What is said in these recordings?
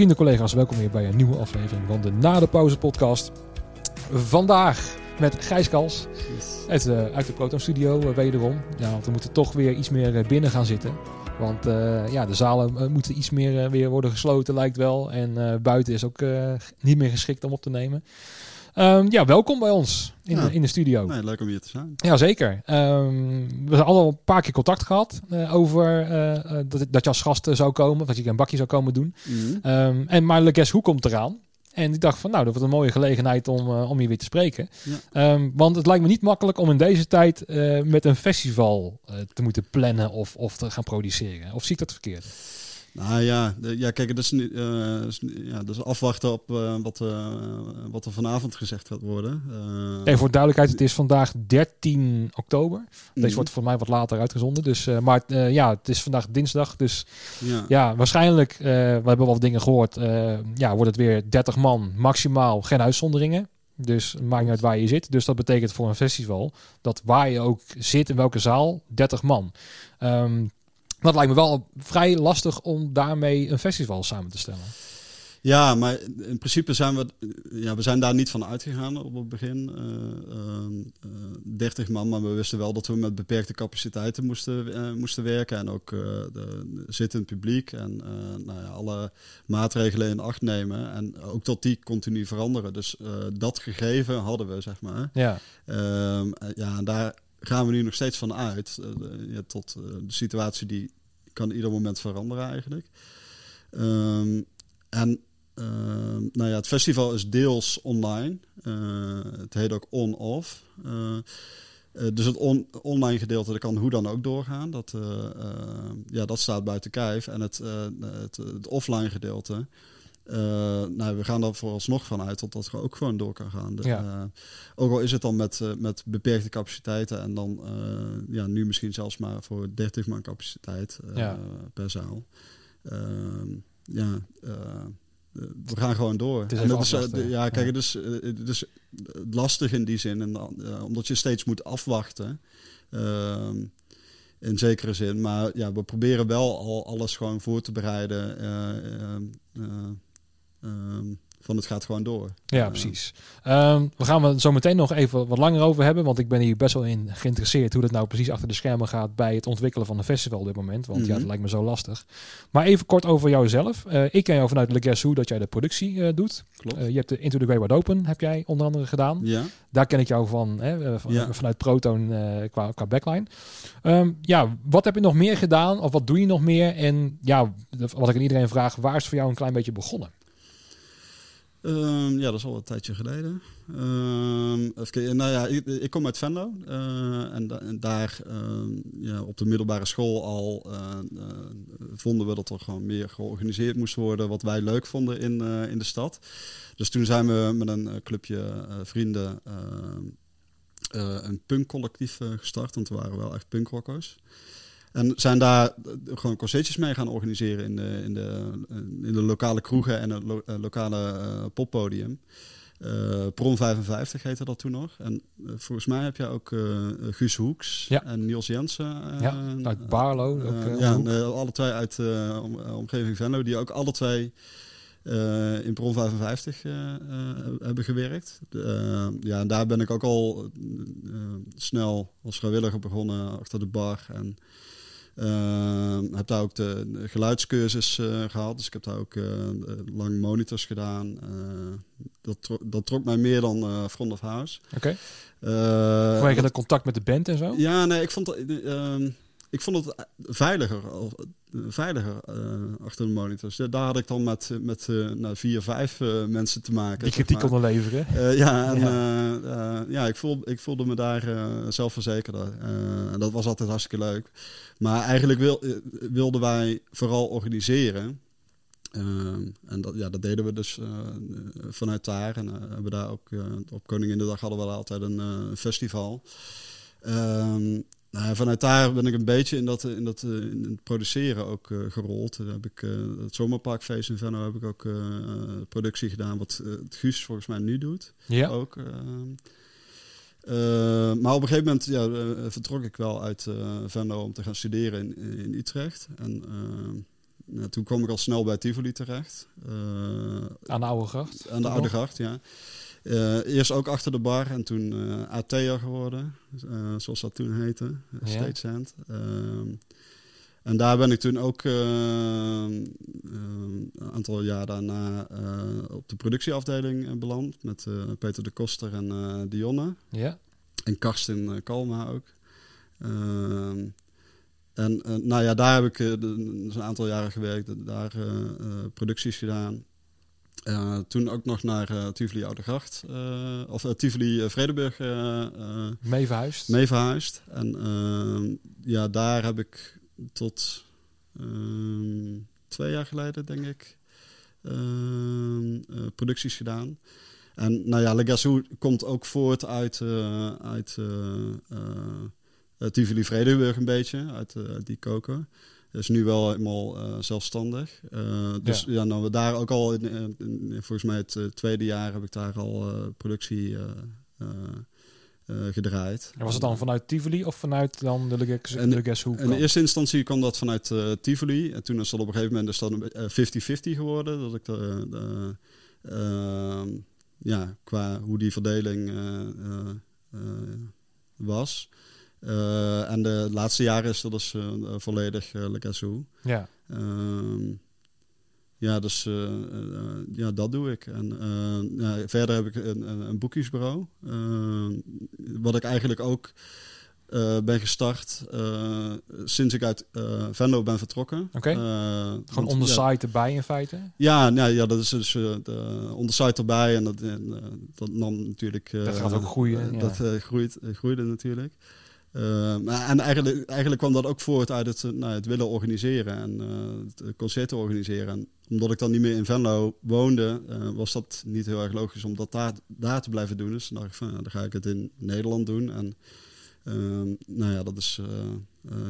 Vrienden, collega's, welkom weer bij een nieuwe aflevering van de Na de Pauze podcast. Vandaag met Gijs Kals uit, uh, uit de Proton Studio uh, wederom. Ja, want we moeten toch weer iets meer uh, binnen gaan zitten. Want ja, de zalen moeten iets meer weer worden gesloten, lijkt wel. En buiten is ook niet meer geschikt om op te nemen. Um, ja, welkom bij ons in, ja. de, in de studio. Nee, leuk om hier te zijn. Jazeker. Um, we hebben al een paar keer contact gehad uh, over uh, dat, dat je als gast zou komen, dat je een bakje zou komen doen. Mhm. Um, en maar Le Guess Hoe komt eraan. En ik dacht van, nou, dat wordt een mooie gelegenheid om, uh, om hier weer te spreken. Ja. Um, want het lijkt me niet makkelijk om in deze tijd uh, met een festival uh, te moeten plannen of, of te gaan produceren. Of zie ik dat verkeerd? Nou ja, de, ja kijk, het is, nu, uh, is, ja, dus afwachten op uh, wat, uh, wat er vanavond gezegd gaat worden. Even voor duidelijkheid, het is vandaag 13 oktober. Deze Mhm. wordt voor mij wat later uitgezonden. Dus, maar ja, het is vandaag dinsdag. Dus ja, ja waarschijnlijk, we hebben wel wat dingen gehoord. ja, wordt het weer 30 man, maximaal, geen uitzonderingen. Dus maakt niet uit waar je zit. Dus dat betekent voor een festival dat waar je ook zit, in welke zaal, 30 man. Um, dat lijkt me wel vrij lastig om daarmee een festival samen te stellen. Ja, maar in principe zijn we, ja, we zijn daar niet van uitgegaan op het begin. Uh, uh, 30 man, maar we wisten wel dat we met beperkte capaciteiten moesten, uh, moesten werken. En ook de zittend publiek en nou ja, alle maatregelen in acht nemen. En ook tot die continu veranderen. Dus dat gegeven hadden we, zeg maar. Ja, Ehm, ja en daar gaan we nu nog steeds van uit. Uh, ja, tot uh, de situatie die kan ieder moment veranderen eigenlijk. Um, en uh, nou ja, het festival is deels online. Uh, het heet ook on-off. dus het on online gedeelte dat kan hoe dan ook doorgaan. Dat, ja, dat staat buiten kijf. En het, het, het offline gedeelte... Uh, nou, we gaan er vooralsnog van uit dat dat ook gewoon door kan gaan. De, ja. uh, ook al is het dan met, uh, met beperkte capaciteiten en dan ja, nu misschien zelfs maar voor 30 man capaciteit ja. per zaal. Ehm, ja, we gaan gewoon door. Het is en dat is, ja, kijk, het is, het is lastig in die zin, en, omdat je steeds moet afwachten. Ehm, in zekere zin. Maar ja, we proberen wel al alles gewoon voor te bereiden. Uh, uh, van het gaat gewoon door. Ja, precies. Um, we gaan het zo meteen nog even wat langer over hebben. Want ik ben hier best wel in geïnteresseerd hoe dat nou precies achter de schermen gaat bij het ontwikkelen van een festival op dit moment. Want Mhm. mm -hmm. ja, dat lijkt me zo lastig. Maar even kort over jouzelf. Uh, ik ken jou vanuit Le Guess Who dat jij de productie uh, doet. Klopt. Uh, je hebt de Into the Great Wide Open, heb jij onder andere gedaan. Ja. Daar ken ik jou van, hè, van Ja. vanuit Proton qua, qua backline. Um, ja, wat heb je nog meer gedaan? Of wat doe je nog meer? En ja, wat ik aan iedereen vraag, waar is voor jou een klein beetje begonnen? Um, ja, dat is al een tijdje geleden. Um, nou ja, ik, kom uit Venlo. Uh, en, da en, daar um, ja, op de middelbare school al uh, uh, vonden we dat er gewoon meer georganiseerd moest worden. Wat wij leuk vonden in, in de stad. Dus toen zijn we met een clubje vrienden een punkcollectief gestart. Want we waren wel echt punkrockers. En zijn daar gewoon concertjes mee gaan organiseren in de, in de, in de lokale kroegen en het lo lokale uh, poppodium. Uh, Prom 55 heette dat toen nog. En uh, volgens mij heb je ook Guus Hoeks ja. en Niels Jensen. ja, uit Barlo. Ook, ja, alle twee uit de om, omgeving Venlo. Die ook alle twee in Prom 55 hebben gewerkt. ja, en daar ben ik ook al snel als vrijwilliger begonnen achter de bar. En heb daar ook de, de geluidscursus uh, gehad. Dus ik heb daar ook uh, lang monitors gedaan. dat, trok, dat trok mij meer dan front of house. Oké. Okay. Vanwege het contact met de band en zo? Ja, nee, ik vond, ik vond het veiliger, veiliger achter de monitors. Daar had ik dan met, met nou, vier, vijf mensen te maken. Die kritiek konden leveren. ja, en ja, ja ik, voel, ik voelde me daar zelfverzekerder. en dat was altijd hartstikke leuk. Maar eigenlijk wil, wilden wij vooral organiseren. En dat, ja, dat deden we dus vanuit daar. En hebben daar ook op Koninginnedag hadden we altijd een festival. Ehm, nou, vanuit daar ben ik een beetje in dat, in dat in het produceren ook gerold. Daar heb ik het Zomerparkfeest in Venlo heb ik ook productie gedaan, wat het Guus volgens mij nu doet. Ja. Ook. maar op een gegeven moment ja, vertrok ik wel uit Venlo om te gaan studeren in, in Utrecht. En toen kwam ik al snel bij Tivoli terecht. Aan de Oude Gracht? Aan de Oude Gracht, ja. Uh, eerst ook achter de bar en toen uh, AT'er geworden, zoals dat toen heette, ja. Statesend. Ehm, en daar ben ik toen ook een aantal jaar daarna op de productieafdeling beland met Peter de Koster en Dionne. Ja. En Karsten Kalma ook. Ehm, en nou ja, daar heb ik een aantal jaren gewerkt, daar producties gedaan. Uh, toen ook nog naar uh, Tivoli Oudegracht, uh, of Tivoli Vredenburg mee verhuisd. Mee verhuisd. En ehm, ja, daar heb ik tot ehm, twee jaar geleden, denk ik, ehm, producties gedaan. En nou ja, Le komt ook voort uit, uit Tivoli Vredenburg een beetje, uit die koker is nu wel helemaal uh, zelfstandig. Uh, dus ja. ja, nou, we daar ook al, in, in, volgens mij het uh, tweede jaar heb ik daar al productie gedraaid. En was het dan vanuit Tivoli of vanuit dan de Leges In eerste instantie kwam dat vanuit Tivoli. En toen is dat op een gegeven moment is dat 50-50 geworden. Dat ik de, de ja, qua hoe die verdeling was. Uh, en de laatste jaren is dat dus uh, volledig uh, Le Ja. Ehm, ja, dus ja, dat doe ik. En ja, verder heb ik een, een, een boekjesbureau. Ehm, wat ik eigenlijk ook ben gestart sinds ik uit Venlo ben vertrokken. Oké. Gewoon on the site erbij in feite? Ja, nou, ja dat is dus on the site erbij. En dat, dat nam natuurlijk... dat gaat ook groeien. Dat groeit, groeide natuurlijk. Uh, en eigenlijk, eigenlijk kwam dat ook voort uit het, nou, het willen organiseren en uh, het concerten organiseren. En omdat ik dan niet meer in Venlo woonde, uh, was dat niet heel erg logisch om dat daar, daar te blijven doen. Dus dan dacht ik van, dan ga ik het in Nederland doen. En ehm, nou ja, dat is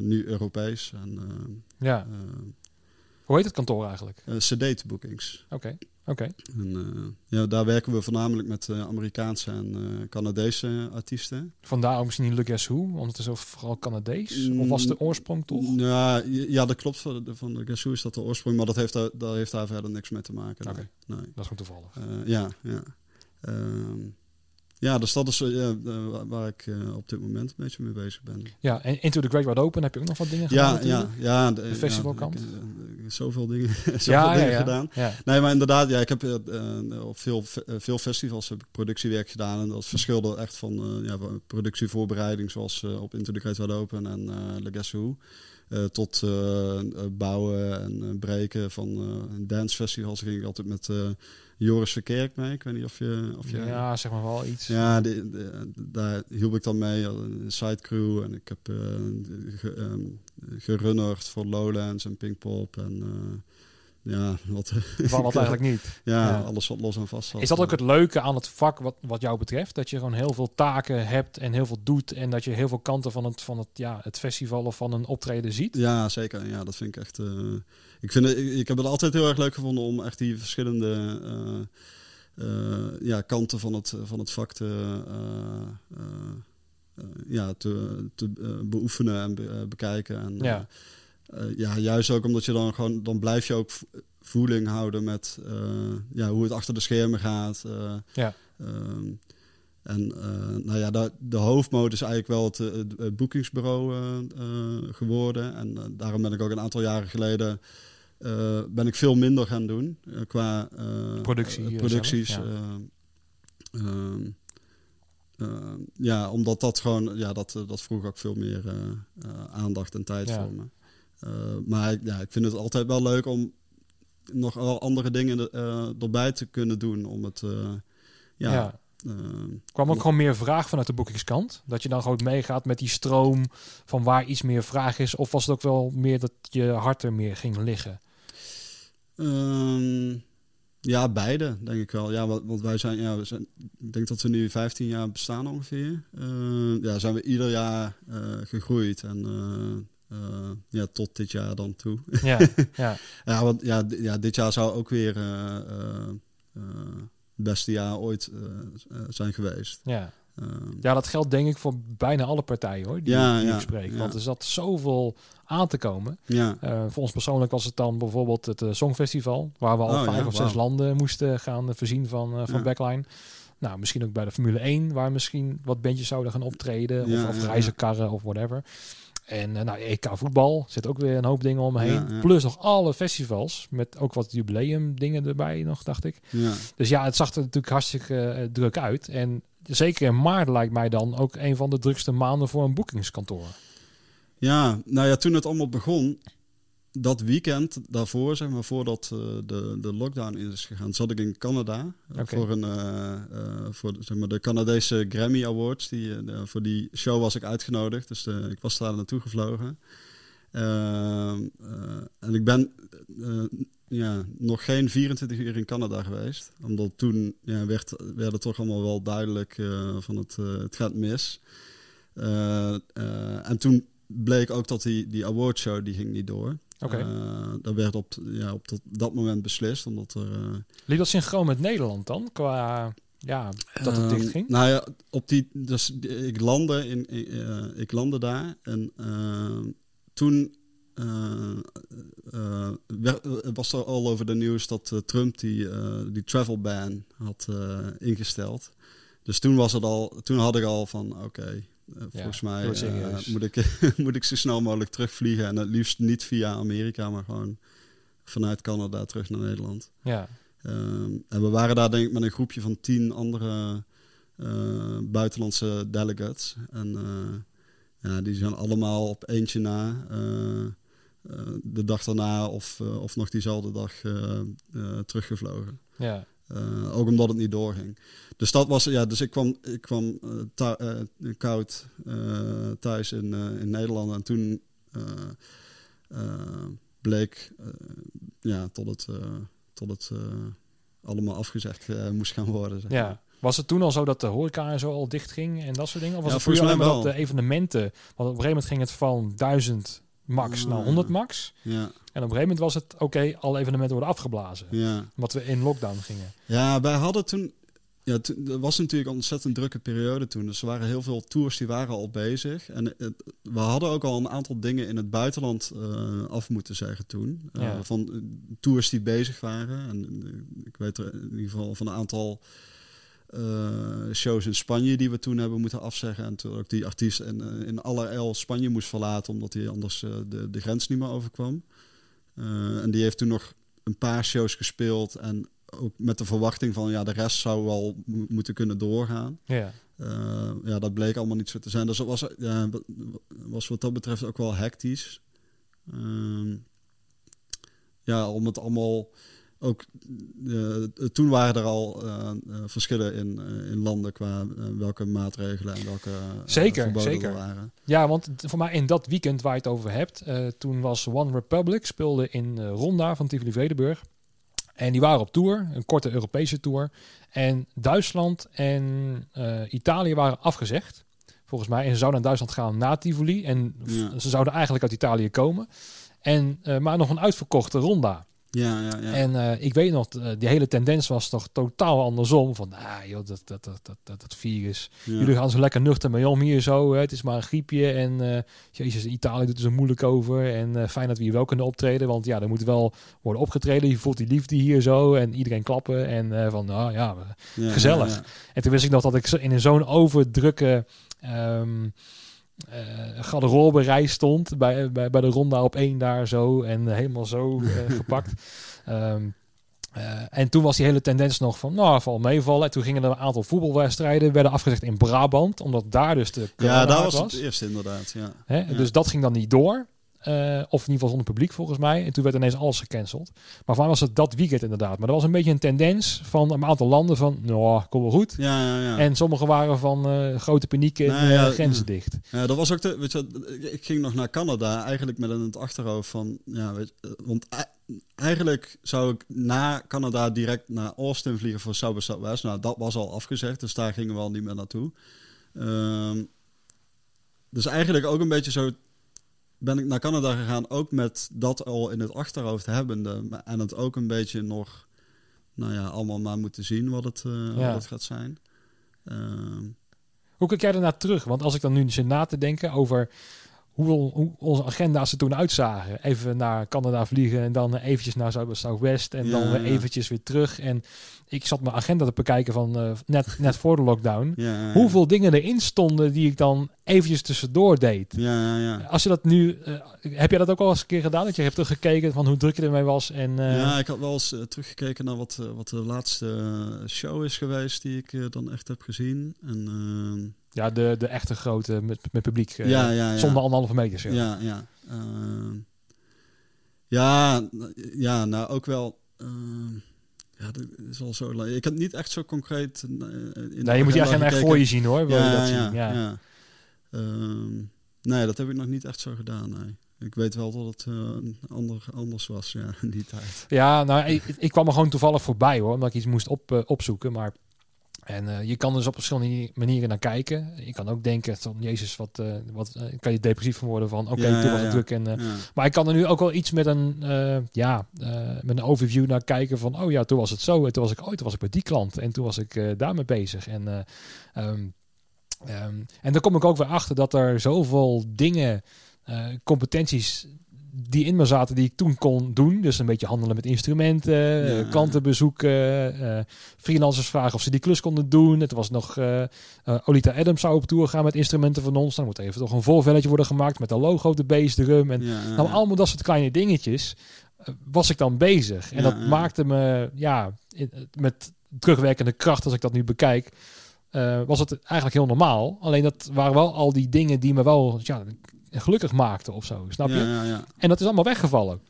nu Europees. En, ja. Hoe heet het kantoor eigenlijk? Sedate Bookings. Oké. Oké. En uh, ja, daar werken we voornamelijk met uh, Amerikaanse en uh, Canadese artiesten. Vandaar ook misschien Le Guess Who, want het is ook vooral Canadees. Of was de oorsprong toch? Ja, ja dat klopt. Van, van Le Guess Who is dat de oorsprong, maar dat heeft daar, heeft daar verder niks mee te maken. Oké, nee. dat is goed toevallig. ja, ja. Ehm, ja, dus dat is uh, waar ik uh, op dit moment een beetje mee bezig ben. Ja, en Into the Great Wide Open heb je ook nog wat dingen gedaan? Ja, ja, ja. De, de festivalkant? Ja, ik, zoveel dingen, zoveel ja, dingen ja, gedaan. Nee, maar inderdaad, ja, ik heb op veel, veel festivals heb ik productiewerk gedaan. En dat verschilde echt van ja, productievoorbereiding, zoals op Into the Great Wide Open en uh, Le Guess Who. Tot bouwen en breken van dancefestivals ging ik altijd met Joris Verkerk mee. Ik weet niet of je... Of je ja, zeg maar wel iets. Ja, daar hielp ik dan mee. Een sidecrew. En ik heb ge, um, gerunnerd voor Lowlands en Pinkpop. En ja, wat... Van wat eigenlijk niet. Ja, ja, alles wat los en vast zat. Is dat ook het leuke aan het vak wat, wat jou betreft? Dat je gewoon heel veel taken hebt en heel veel doet. En dat je heel veel kanten van het, van het, ja, het festival of van een optreden ziet? Ja, zeker. Ja, dat vind ik echt... Uh, ik, vind het, ik, ik, heb het altijd heel erg leuk gevonden om echt die verschillende uh, uh, ja, kanten van het, van het vak te, ja, te, te beoefenen en be, bekijken. En, ja. Ja, juist ook omdat je dan gewoon, dan blijf je ook voeling houden met ja, hoe het achter de schermen gaat. ja. Um, en nou ja, de, de hoofdmode is eigenlijk wel het, boekingsbureau geworden. En daarom ben ik ook een aantal jaren geleden ben ik veel minder gaan doen qua Productie, producties. Zelf, ja. Ehm, ja. omdat dat gewoon, ja, dat, dat vroeg ook veel meer aandacht en tijd ja. voor me. Maar ja, ik vind het altijd wel leuk om nog wel andere dingen erbij te kunnen doen om het, ja. ja. Uh, kwam ook gewoon meer vraag vanuit de boekingskant? Dat je dan gewoon meegaat met die stroom van waar iets meer vraag is? Of was het ook wel meer dat je hart er meer ging liggen? Um, ja, beide, denk ik wel. Ja, want, wij zijn, ja, we zijn, ik denk dat we nu 15 jaar bestaan ongeveer. Uh, ja, zijn we ieder jaar uh, gegroeid en uh, ja, tot dit jaar dan toe. Ja, ja. ja, want ja, ja, dit jaar zou ook weer het beste jaar ooit zijn geweest. Ja. Ehm, Ja, dat geldt denk ik voor bijna alle partijen hoor, die, Ja, die ja, ik spreek. Want er zat zoveel aan te komen. ja. Eh, voor ons persoonlijk was het dan bijvoorbeeld het eh, Songfestival, waar we al Oh, vijf of zes landen moesten gaan eh, voorzien van, eh, van backline. Nou, misschien ook bij de Formule 1, waar misschien wat bandjes zouden gaan optreden, of, of reizenkarren of whatever. En eh, nou, EK voetbal zit ook weer een hoop dingen omheen. Ja, ja. Plus nog alle festivals, met ook wat jubileum dingen erbij nog, dacht ik. ja. Dus ja, het zag er natuurlijk hartstikke eh, druk uit. En zeker in maart lijkt mij dan ook een van de drukste maanden voor een boekingskantoor. Ja, nou ja, toen het allemaal begon, dat weekend daarvoor, zeg maar, voordat eh, de, de lockdown is gegaan, zat ik in Canada eh, voor, een, eh, voor zeg maar, de Canadese Grammy Awards. Die, de- voor die show was ik uitgenodigd, dus ik was daar naartoe gevlogen. Ehm, eh, en ik ben ja, nog geen 24 uur in Canada geweest. Omdat toen ja, werd, werd het toch allemaal wel duidelijk van het, het gaat mis. En toen bleek ook dat die, die awardshow die ging niet door. Oké. Eh, dat werd op, ja, op dat, dat moment beslist, omdat er... eh, Liep dat synchroon met Nederland dan? Qua, ja, dat het Ehm, dicht ging? Nou ja, op die, dus ik landde, in, eh, ik landde daar en ehm, toen werd- was er al over de nieuws dat Trump die, die travel ban had ingesteld. Dus toen was het al, toen had ik al van oké, eh, volgens mij eh, serieus. moet, ik, moet ik zo snel mogelijk terugvliegen en het liefst niet via Amerika, maar gewoon vanuit Canada terug naar Nederland. Ja, Ehm, en we waren daar denk ik met een groepje van tien andere eh, buitenlandse delegates. En ja, die zijn allemaal op eentje na, de dag daarna of, of nog diezelfde dag teruggevlogen. ja. Eh, ook omdat het niet doorging. Dus dat was, ja, dus ik kwam, ik kwam eh, eh, koud thuis in, in Nederland en toen bleek, ja, tot het, tot het allemaal afgezegd moest gaan worden. Zeg ja. Was het toen al zo dat de horeca en zo al dicht ging en dat soort dingen? Of was Ja, het puur volgens alleen mij maar dat de evenementen... Want op een gegeven moment ging het van 1000 max Ah, naar 100 max. Ja, En op een gegeven moment was het, oké, alle evenementen worden afgeblazen. ja. Omdat we in lockdown gingen. Ja, wij hadden toen. Ja, toen- er was natuurlijk een ontzettend drukke periode toen. Dus er waren heel veel tours die waren al bezig. En het- we hadden ook al een aantal dingen in het buitenland eh, af moeten zeggen toen. Ja. Van eh, tours die bezig waren. En ik weet er in ieder geval van een aantal shows in Spanje die we toen hebben moeten afzeggen. En toen ook die artiest in, eh, in allerijl Spanje moest verlaten omdat hij anders eh, de, de grens niet meer overkwam. Eh, en die heeft toen nog een paar shows gespeeld en ook met de verwachting van ja, de rest zou wel mo- moeten kunnen doorgaan. Ja, Eh, ja, dat bleek allemaal niet zo te zijn. Dus dat was, ja, was wat dat betreft ook wel hectisch. Ehm, ja, om het allemaal ook. eh, toen waren er al eh, eh, verschillen in, eh, in landen qua eh, welke maatregelen en welke eh, Zeker, verboden zeker. er waren. Ja, want voor mij in dat weekend waar je het over hebt, eh, toen was One Republic, speelde in eh, Ronda van Tivoli Vredenburg. En die waren op tour, een korte Europese tour. En Duitsland en eh, Italië waren afgezegd, volgens mij. En ze zouden naar Duitsland gaan na Tivoli. En Ja. ze zouden eigenlijk uit Italië komen. En, eh, maar nog een uitverkochte Ronda. Ja, ja, ja. En eh, ik weet nog, eh, die hele tendens was toch totaal andersom. Van, ah joh, dat, dat, dat, dat, dat, virus. ja. Jullie gaan zo lekker nuchter mee om hier zo. Hè. Het is maar een griepje. En eh, jezus, Italië doet er zo moeilijk over. En fijn dat we hier wel kunnen optreden. Want ja, er moet wel worden opgetreden. Je voelt die liefde hier zo. En iedereen klappen. En van, nou ja, gezellig. en toen wist ik nog dat ik in zo'n overdrukke ehm eh garderobe rij stond. Bij, bij, bij de ronda op één daar zo. En helemaal zo eh, gepakt. Ehm, eh, en toen was die hele tendens nog van, nou, val meevallen. En toen gingen er een aantal voetbalwedstrijden werden afgezegd in Brabant, omdat daar dus de Ja, daar was was. het eerst inderdaad. Ja. Hè? Ja. Dus dat ging dan niet door. Eh, of in ieder geval zonder publiek volgens mij. En toen werd ineens alles gecanceld. Maar voor mij was het dat weekend inderdaad. Maar er was een beetje een tendens van een aantal landen van, nou, kom wel goed. Ja, ja, ja. En sommige waren van eh, grote paniek en Nou eh, grenzen dicht. Ja, dat was ook de. Weet je, ik ging nog naar Canada eigenlijk met in het achterhoofd van. Ja, weet je, want eigenlijk zou ik na Canada direct naar Austin vliegen voor South by Southwest. Nou, dat was al afgezegd, dus daar gingen we al niet meer naartoe. Ehm, dus eigenlijk ook een beetje zo. Ben ik naar Canada gegaan, ook met dat al in het achterhoofd hebbende. En het ook een beetje nog. Nou ja, allemaal maar moeten zien wat het, eh, Ja. wat het gaat zijn. Ehm, Hoe kijk jij daarna terug? Want als ik dan nu zit na te denken over hoe, hoe onze agenda's er toen uitzagen. Even naar Canada vliegen en dan eventjes naar Zuid-West en Ja, dan weer eventjes weer terug. En ik zat mijn agenda te bekijken van eh, net, net voor de lockdown. Ja. Hoeveel dingen erin stonden die ik dan eventjes tussendoor deed. Ja, ja, ja. Als je dat nu, eh, heb jij dat ook al eens een keer gedaan? Dat je hebt teruggekeken van hoe druk je ermee was en eh, ja, ik had wel eens teruggekeken naar wat, wat de laatste show is geweest die ik dan echt heb gezien. En, ehm, ja, de, de echte grote met, met publiek eh, ja, ja, ja. zonder anderhalve meters. Ja. Ja, ja. Ehm, ja, ja, nou ook wel. ehm, ja, dat is al zo lang. Ik heb niet echt zo concreet. eh, in Nee, je moet je agenda echt voor je zien hoor. Wil je dat ja, zien? Ja. ja. Ehm, nee, dat heb ik nog niet echt zo gedaan. Nee. Ik weet wel dat het eh, ander, anders was ja, in die tijd. Ja, nou, ik, ik kwam er gewoon toevallig voorbij hoor, omdat ik iets moest op, opzoeken. Maar en eh, je kan dus op verschillende manieren naar kijken. Je kan ook denken van Jezus, wat, eh, wat eh, kan je depressief van worden van oké, Ja, toen was ja, het druk. En, Ja. maar ik kan er nu ook wel iets met een, ja, met een overview naar kijken van oh ja, toen was het zo. En toen was ik, oh, toen was ik bij die klant en toen was ik daarmee bezig. En, eh, ehm, ehm, en dan kom ik ook weer achter dat er zoveel dingen, competenties die in me zaten die ik toen kon doen. Dus een beetje handelen met instrumenten, eh, Ja. klanten bezoeken, eh, freelancers vragen of ze die klus konden doen. Het was nog eh eh, Olita Adams zou op tour gaan met instrumenten van ons. Dan moet even toch een voorvelletje worden gemaakt met een logo, de bass, de rum. En Ja, nou, allemaal dat soort kleine dingetjes eh, was ik dan bezig. En dat maakte me, ja, met terugwerkende kracht, als ik dat nu bekijk, eh, was het eigenlijk heel normaal. Alleen dat waren wel al die dingen die me wel ja, gelukkig maakten of zo. Snap je? Ja, ja, ja. En dat is allemaal weggevallen.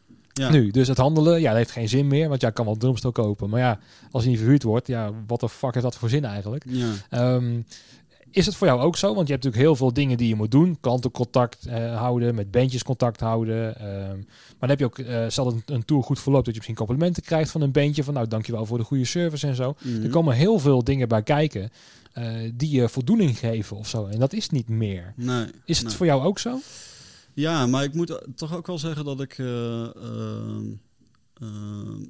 Nu, dus het handelen, ja, dat heeft geen zin meer. Want jij kan wel drumstel kopen. Maar ja, als hij niet verhuurd wordt, ja, wat de fuck heeft dat voor zin eigenlijk? Ehm, is het voor jou ook zo? Want je hebt natuurlijk heel veel dingen die je moet doen. Klantencontact eh, houden, met bandjes contact houden. Ehm, maar dan heb je ook, eh stel dat een, een tour goed verloopt, dat je misschien complimenten krijgt van een bandje. Van nou, dankjewel voor de goede service en zo. Mhm. Er komen heel veel dingen bij kijken eh, die je voldoening geven of zo. En dat is niet meer. Nee. Is het nee. voor jou ook zo? Ja, maar ik moet toch ook wel zeggen dat ik eh, ehm,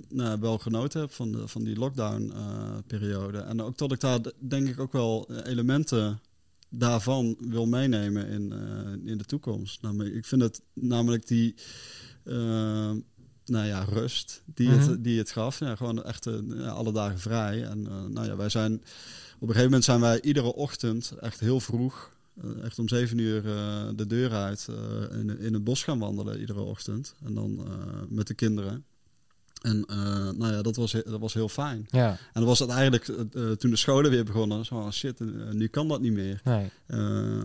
nou, wel genoten heb van, de, van die lockdown-periode. en ook dat ik daar denk ik ook wel eh, elementen daarvan wil meenemen in, eh, in de toekomst. Namelijk, ik vind het namelijk die nou ja, rust die, Mhm. het, die het gaf. Ja, gewoon echt eh, alle dagen vrij. En eh, nou ja, wij zijn een gegeven moment zijn wij iedere ochtend echt heel vroeg eh, echt om zeven uur eh, de deur uit eh, in, in het bos gaan wandelen iedere ochtend. En dan met de kinderen. En nou ja, dat was, dat was heel fijn. Ja, En dan was het eigenlijk toen de scholen weer begonnen. Zo, van, shit, nu kan dat niet meer. nee.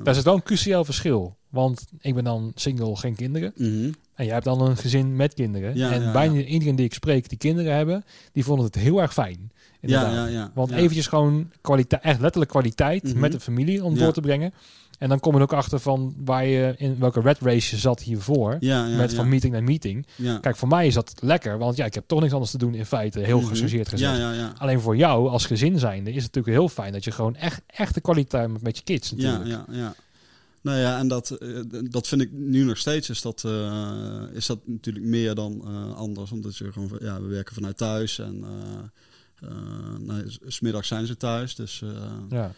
Daar zit wel een cruciaal verschil. Want ik ben dan single, geen kinderen. mhm. En jij hebt dan een gezin met kinderen. Ja, en ja, bijna ja. iedereen die ik spreek die kinderen hebben, die vonden het heel erg fijn. Ja, ja, ja. Want eventjes gewoon kwaliteit, echt letterlijk kwaliteit Mhm. met de familie om door te brengen. En dan kom je ook achter van waar je in welke red race je zat hiervoor. Met van meeting naar meeting. Ja. Kijk, voor mij is dat lekker, want ja, ik heb toch niks anders te doen in feite, heel gezegd. Ja, ja, ja. Alleen voor jou als gezin zijnde is het natuurlijk heel fijn dat je gewoon echt echte kwaliteit met, met je kids natuurlijk. Ja, ja, ja. Nou ja, en dat, eh, dat vind ik nu nog steeds. Is dat, eh, is dat natuurlijk meer dan eh, anders. Omdat je gewoon, ja, we werken vanuit thuis. En eh, nou, s- smiddags zijn ze thuis. Dus Ja.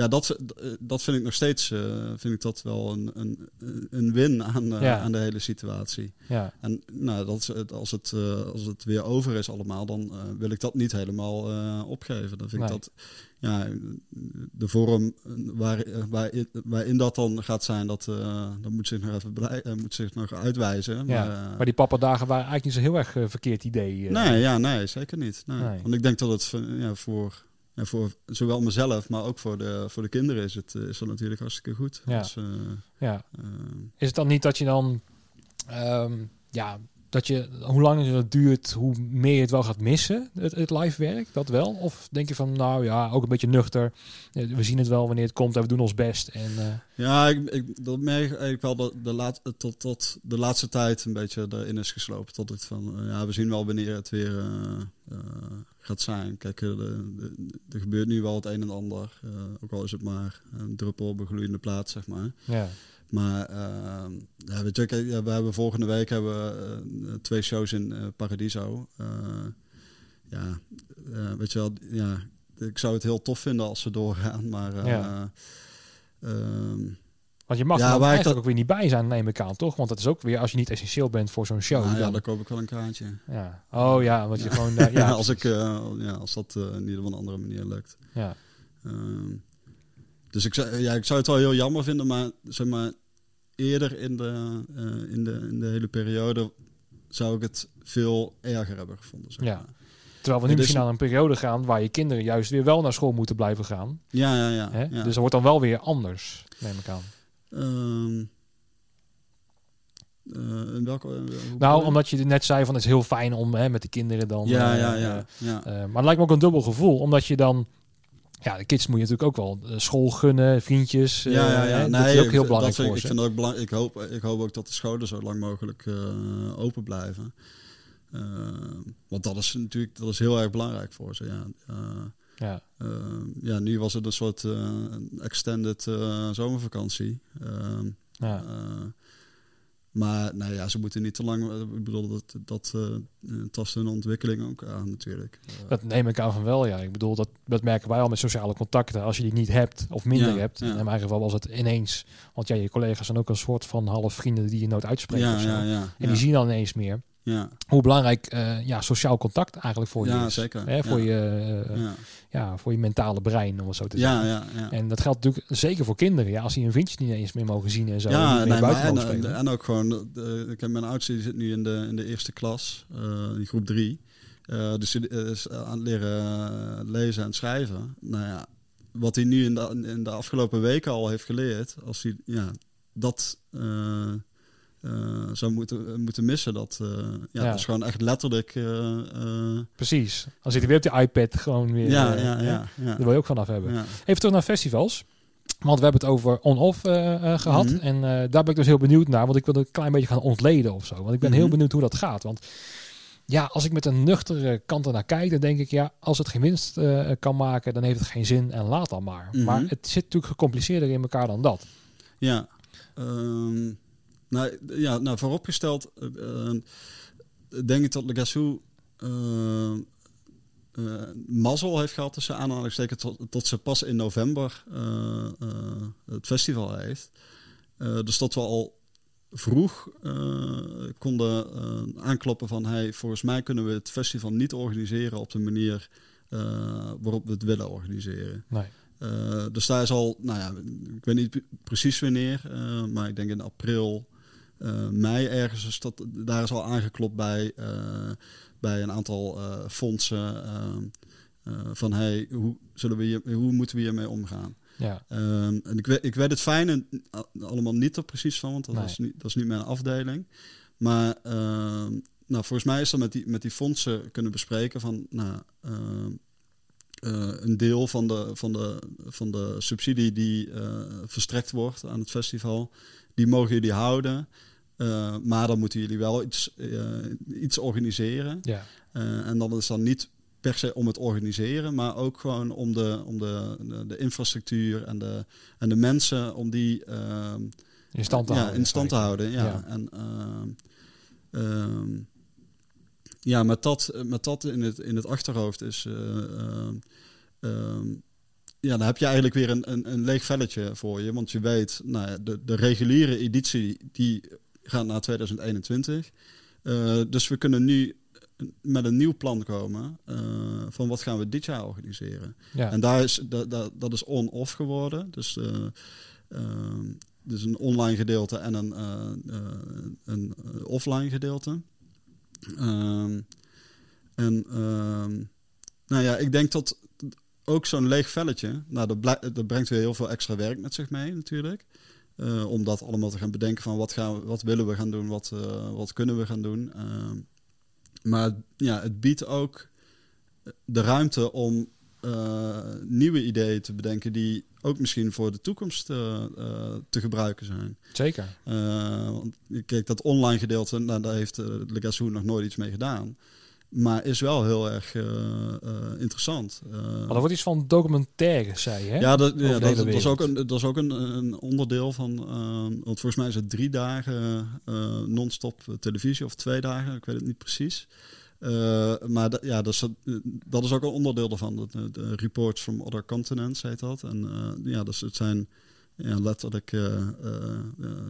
Ja, dat, eh, dat vind ik nog steeds eh, vind ik dat wel een, een, een win aan, eh, Ja. aan de hele situatie. Ja. En nou, dat is als, het, als het weer over is allemaal, dan wil ik dat niet helemaal opgeven. Dan vind ik dat ja, de vorm waar, eh, waarin, dat dan gaat zijn, dat, dat moet zich nog even blij, moet zich nog uitwijzen. Ja. Maar, Maar die pappadagen waren eigenlijk niet zo heel erg verkeerd idee. Nee, ja, nee, zeker niet. Nee. Nee. Want ik denk dat het ja, voor, ja, voor zowel mezelf, maar ook voor de, voor de kinderen is het eh, is dat natuurlijk hartstikke goed. Ja. Dus, eh, Ja. eh, Is het dan niet dat je dan, ehm, ja, dat je, hoe langer het duurt, hoe meer je het wel gaat missen, het, het live werk, dat wel? Of denk je van, nou ja, ook een beetje nuchter, we zien het wel wanneer het komt en we doen ons best. En, eh, ja, ik, ik, dat merk ik eigenlijk wel dat de, laat, tot, tot de laatste tijd een beetje erin is geslopen. Tot het van, eh, ja, we zien wel wanneer het weer eh, gaat zijn. Kijk, er gebeurt nu wel het een en ander. ook al is het maar een druppel op een gloeiende plaat, zeg maar. ja. Maar ehm, ja, weet je, kijk, ja, we hebben volgende week hebben we eh, twee shows in eh, Paradiso. Eh, ja, weet je wel, ja, ik zou het heel tof vinden als ze doorgaan, maar... Ja. ehm, Want je mag Ja, er eigenlijk dat- ook weer niet bij zijn, neem ik aan, toch? Want dat is ook weer, als je niet essentieel bent voor zo'n show. nou ja, dan, dan koop ik wel een kaartje. ja. Oh ja, want je Ja. gewoon... ja, als, ik, ja, als dat in ieder geval op een andere manier lukt. ja. Ehm, dus ik zou, ja, ik zou het wel heel jammer vinden, maar zeg maar eerder in de, eh, in de, in de hele periode zou ik het veel erger hebben gevonden. Zeg Ja. maar. Terwijl we nu is misschien naar een periode gaan waar je kinderen juist weer wel naar school moeten blijven gaan. ja, ja, ja. Hè? ja. Dus dat wordt dan wel weer anders, neem ik aan. Ehm, eh, in welke, eh, Nou, omdat je net zei van het is heel fijn om hè, met de kinderen dan... Ja, ja, ja. ja. maar het lijkt me ook een dubbel gevoel, omdat je dan... Ja, de kids moet je natuurlijk ook wel eh, school gunnen, vriendjes. eh, ja, ja, Nee, dat is ook heel belangrijk dat vind, voor ik, ze. vind dat ook belang, ik, hoop, ik hoop ook dat de scholen zo lang mogelijk eh, open blijven. Eh, want dat is natuurlijk dat is heel erg belangrijk voor ze. Ja. Eh, Ja, eh, ja, nu was het een soort eh, extended eh, zomervakantie. Ehm, ja. Maar nou ja, ze moeten niet te lang. eh, Ik bedoel, dat, dat eh, tast hun ontwikkeling ook aan natuurlijk. Dat neem ik aan van wel, ja. Ik bedoel, dat, dat merken wij al met sociale contacten. Als je die niet hebt of minder Ja, hebt, ja. in mijn geval was het ineens. Want ja, je collega's zijn ook een soort van half vrienden die je nooit uitspreekt ja, of zo. En die zien dan ineens meer ja, hoe belangrijk eh, ja, sociaal contact eigenlijk voor je Ja, is. zeker. Hè, voor, Ja. je, eh, ja, ja, voor je mentale brein, om het zo te zeggen. ja, ja. En dat geldt natuurlijk zeker voor kinderen. Ja, als die hun vriendjes niet eens meer mogen zien en zo. en Ja, niet meer nee, maar en, en, en ook gewoon, de, ik heb mijn oudste die zit nu in de, in de eerste klas, eh, in groep drie. Eh, dus hij is aan het leren eh, lezen en schrijven. Nou ja, wat hij nu in de, in de afgelopen weken al heeft geleerd, als hij ja, dat eh, zou moeten, moeten missen, dat, eh, ja, Ja. dat is gewoon echt letterlijk. eh, Precies. Dan zit hij weer op die iPad gewoon weer. ja, ja, ja, ja, Daar wil je ook vanaf hebben. Even terug naar festivals. Want we hebben het over on-off eh, eh, gehad. Mhm. En daar ben ik dus heel benieuwd naar. Want ik wil het een klein beetje gaan ontleden of zo. Want ik ben heel Mhm. benieuwd hoe dat gaat. Want ja, als ik met een nuchtere kant ernaar kijk, dan denk ik, ja, als het geen winst kan maken, dan heeft het geen zin en laat dan maar. Mhm. Maar het zit natuurlijk gecompliceerder in elkaar dan dat. Ja. Ehm, nou, ja, nou, vooropgesteld eh, eh, denk ik dat Le Gassou eh, eh, mazzel heeft gehad tussen aanhalingstekens tot, tot ze pas in november het festival heeft. Dus dat we al vroeg konden aankloppen van hey, volgens mij kunnen we het festival niet organiseren op de manier waarop we het willen organiseren. Nee. Dus daar is al, nou ja, ik weet niet precies wanneer, maar ik denk in april, mei ergens, is dat, daar is al aangeklopt bij, eh, bij een aantal eh, fondsen. eh, eh, van hey, hoe, zullen we hier, hoe moeten we hiermee omgaan? Ja, Ehm, en ik weet, ik weet het fijne allemaal niet er precies van, want dat, Nee. is, niet, dat is niet mijn afdeling. Maar ehm, nou, volgens mij is dat met die, met die fondsen kunnen bespreken van nou, ehm, eh, een deel van de, van de, van de subsidie die eh, verstrekt wordt aan het festival, die mogen jullie houden. Eh, maar dan moeten jullie wel iets, eh, iets organiseren. ja, Eh, en dan is dan niet per se om het organiseren, maar ook gewoon om de, om de, de, de infrastructuur en de, en de mensen om die ehm, in stand te ja, houden. in stand te houden. Ja. Ja. En, ehm, ehm, ja, met dat, met dat in, het, in het achterhoofd is. ja, dan heb je eigenlijk weer een, een, een leeg velletje voor je. Want je weet, nou de, de reguliere editie die gaat naar 2021. Eh, dus we kunnen nu met een nieuw plan komen eh, van wat gaan we dit jaar organiseren. Ja, En daar is, dat, dat, dat is on-off geworden. Dus, eh, ehm, dus een online gedeelte en een, een offline gedeelte. Ehm, en ehm, nou ja, ik denk dat ook zo'n leeg velletje, nou, dat brengt weer heel veel extra werk met zich mee natuurlijk. Eh, om dat allemaal te gaan bedenken van wat, gaan we, wat willen we gaan doen, wat, eh, wat kunnen we gaan doen. Ehm, maar ja, het biedt ook de ruimte om eh, nieuwe ideeën te bedenken die ook misschien voor de toekomst eh, eh, te gebruiken zijn. zeker. Eh, want kijk, dat online gedeelte, nou, daar heeft uh, Legacy nog nooit iets mee gedaan. Maar is wel heel erg eh, eh, interessant. Eh, Maar er wordt iets van documentaire, zei je, hè? ja, dat, ja dat, is ook, een, dat is ook een, een onderdeel van. eh, want volgens mij is het drie dagen non-stop televisie of twee dagen, ik weet het niet precies. Maar dat- ja, dat- dat is ook een onderdeel daarvan. De, reports from other continents heet dat. En ja, dus het zijn ja, letterlijk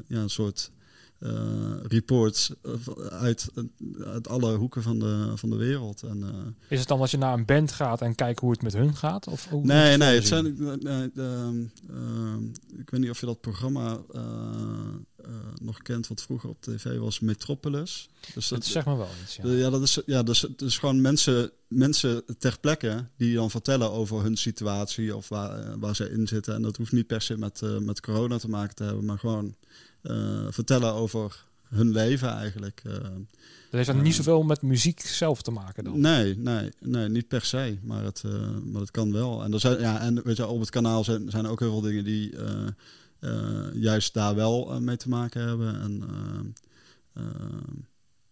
ja, een soort eh, reports eh, uit, uit alle hoeken van de, van de wereld. En, eh, Is het dan als je naar een band gaat en kijkt hoe het met hun gaat? Of hoe Nee, nee, het zijn, eh, eh, ehm, ehm, ik weet niet of je dat programma nog kent, wat vroeger op tv was, Metropolis. Dus Het zegt me wel iets. Ja. ja. ja, dat is, ja dus, gewoon mensen, mensen ter plekke die dan vertellen over hun situatie of waar, waar ze in zitten. En dat hoeft niet per se met, met corona te maken te hebben, maar gewoon vertellen over hun leven eigenlijk. eh. Dat heeft dan niet zoveel met muziek zelf te maken dan. Nee, nee, nee, niet per se, maar het, eh, maar het kan wel. En, er zijn, ja, en weet je, op het kanaal zijn, zijn ook heel veel dingen die eh, eh, juist daar wel eh, mee te maken hebben. En, eh, eh,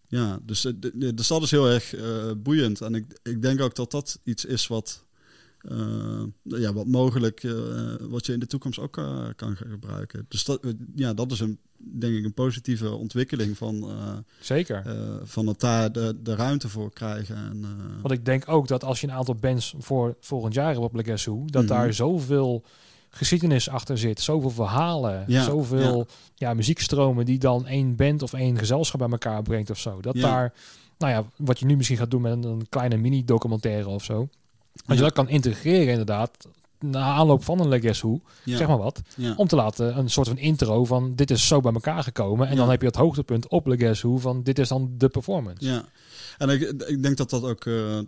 ja, dus, eh, dus dat is heel erg eh, boeiend. En ik, ik denk ook dat dat iets is wat, eh, ja, wat mogelijk, eh, wat je in de toekomst ook eh, kan gebruiken. Dus dat, ja, dat is een, denk ik een positieve ontwikkeling van... Zeker. van het daar de, de ruimte voor krijgen. En, Want ik denk ook dat als je een aantal bands voor volgend jaar hebt op Le Guess Who, dat Mhm. daar zoveel geschiedenis achter zit, zoveel verhalen, Ja, zoveel ja. muziekstromen die dan één band of één gezelschap bij elkaar brengt of zo. Dat Ja. daar, nou ja, wat je nu misschien gaat doen met een kleine mini-documentaire of zo. Als je dat kan integreren inderdaad, na aanloop van een Guess Who, ja, zeg maar wat, ja. om te laten een soort van intro van dit is zo bij elkaar gekomen. En Ja. dan heb je het hoogtepunt op Guess Who van dit is dan de performance. ja. En ik, ik denk dat dat ook... eh, eh,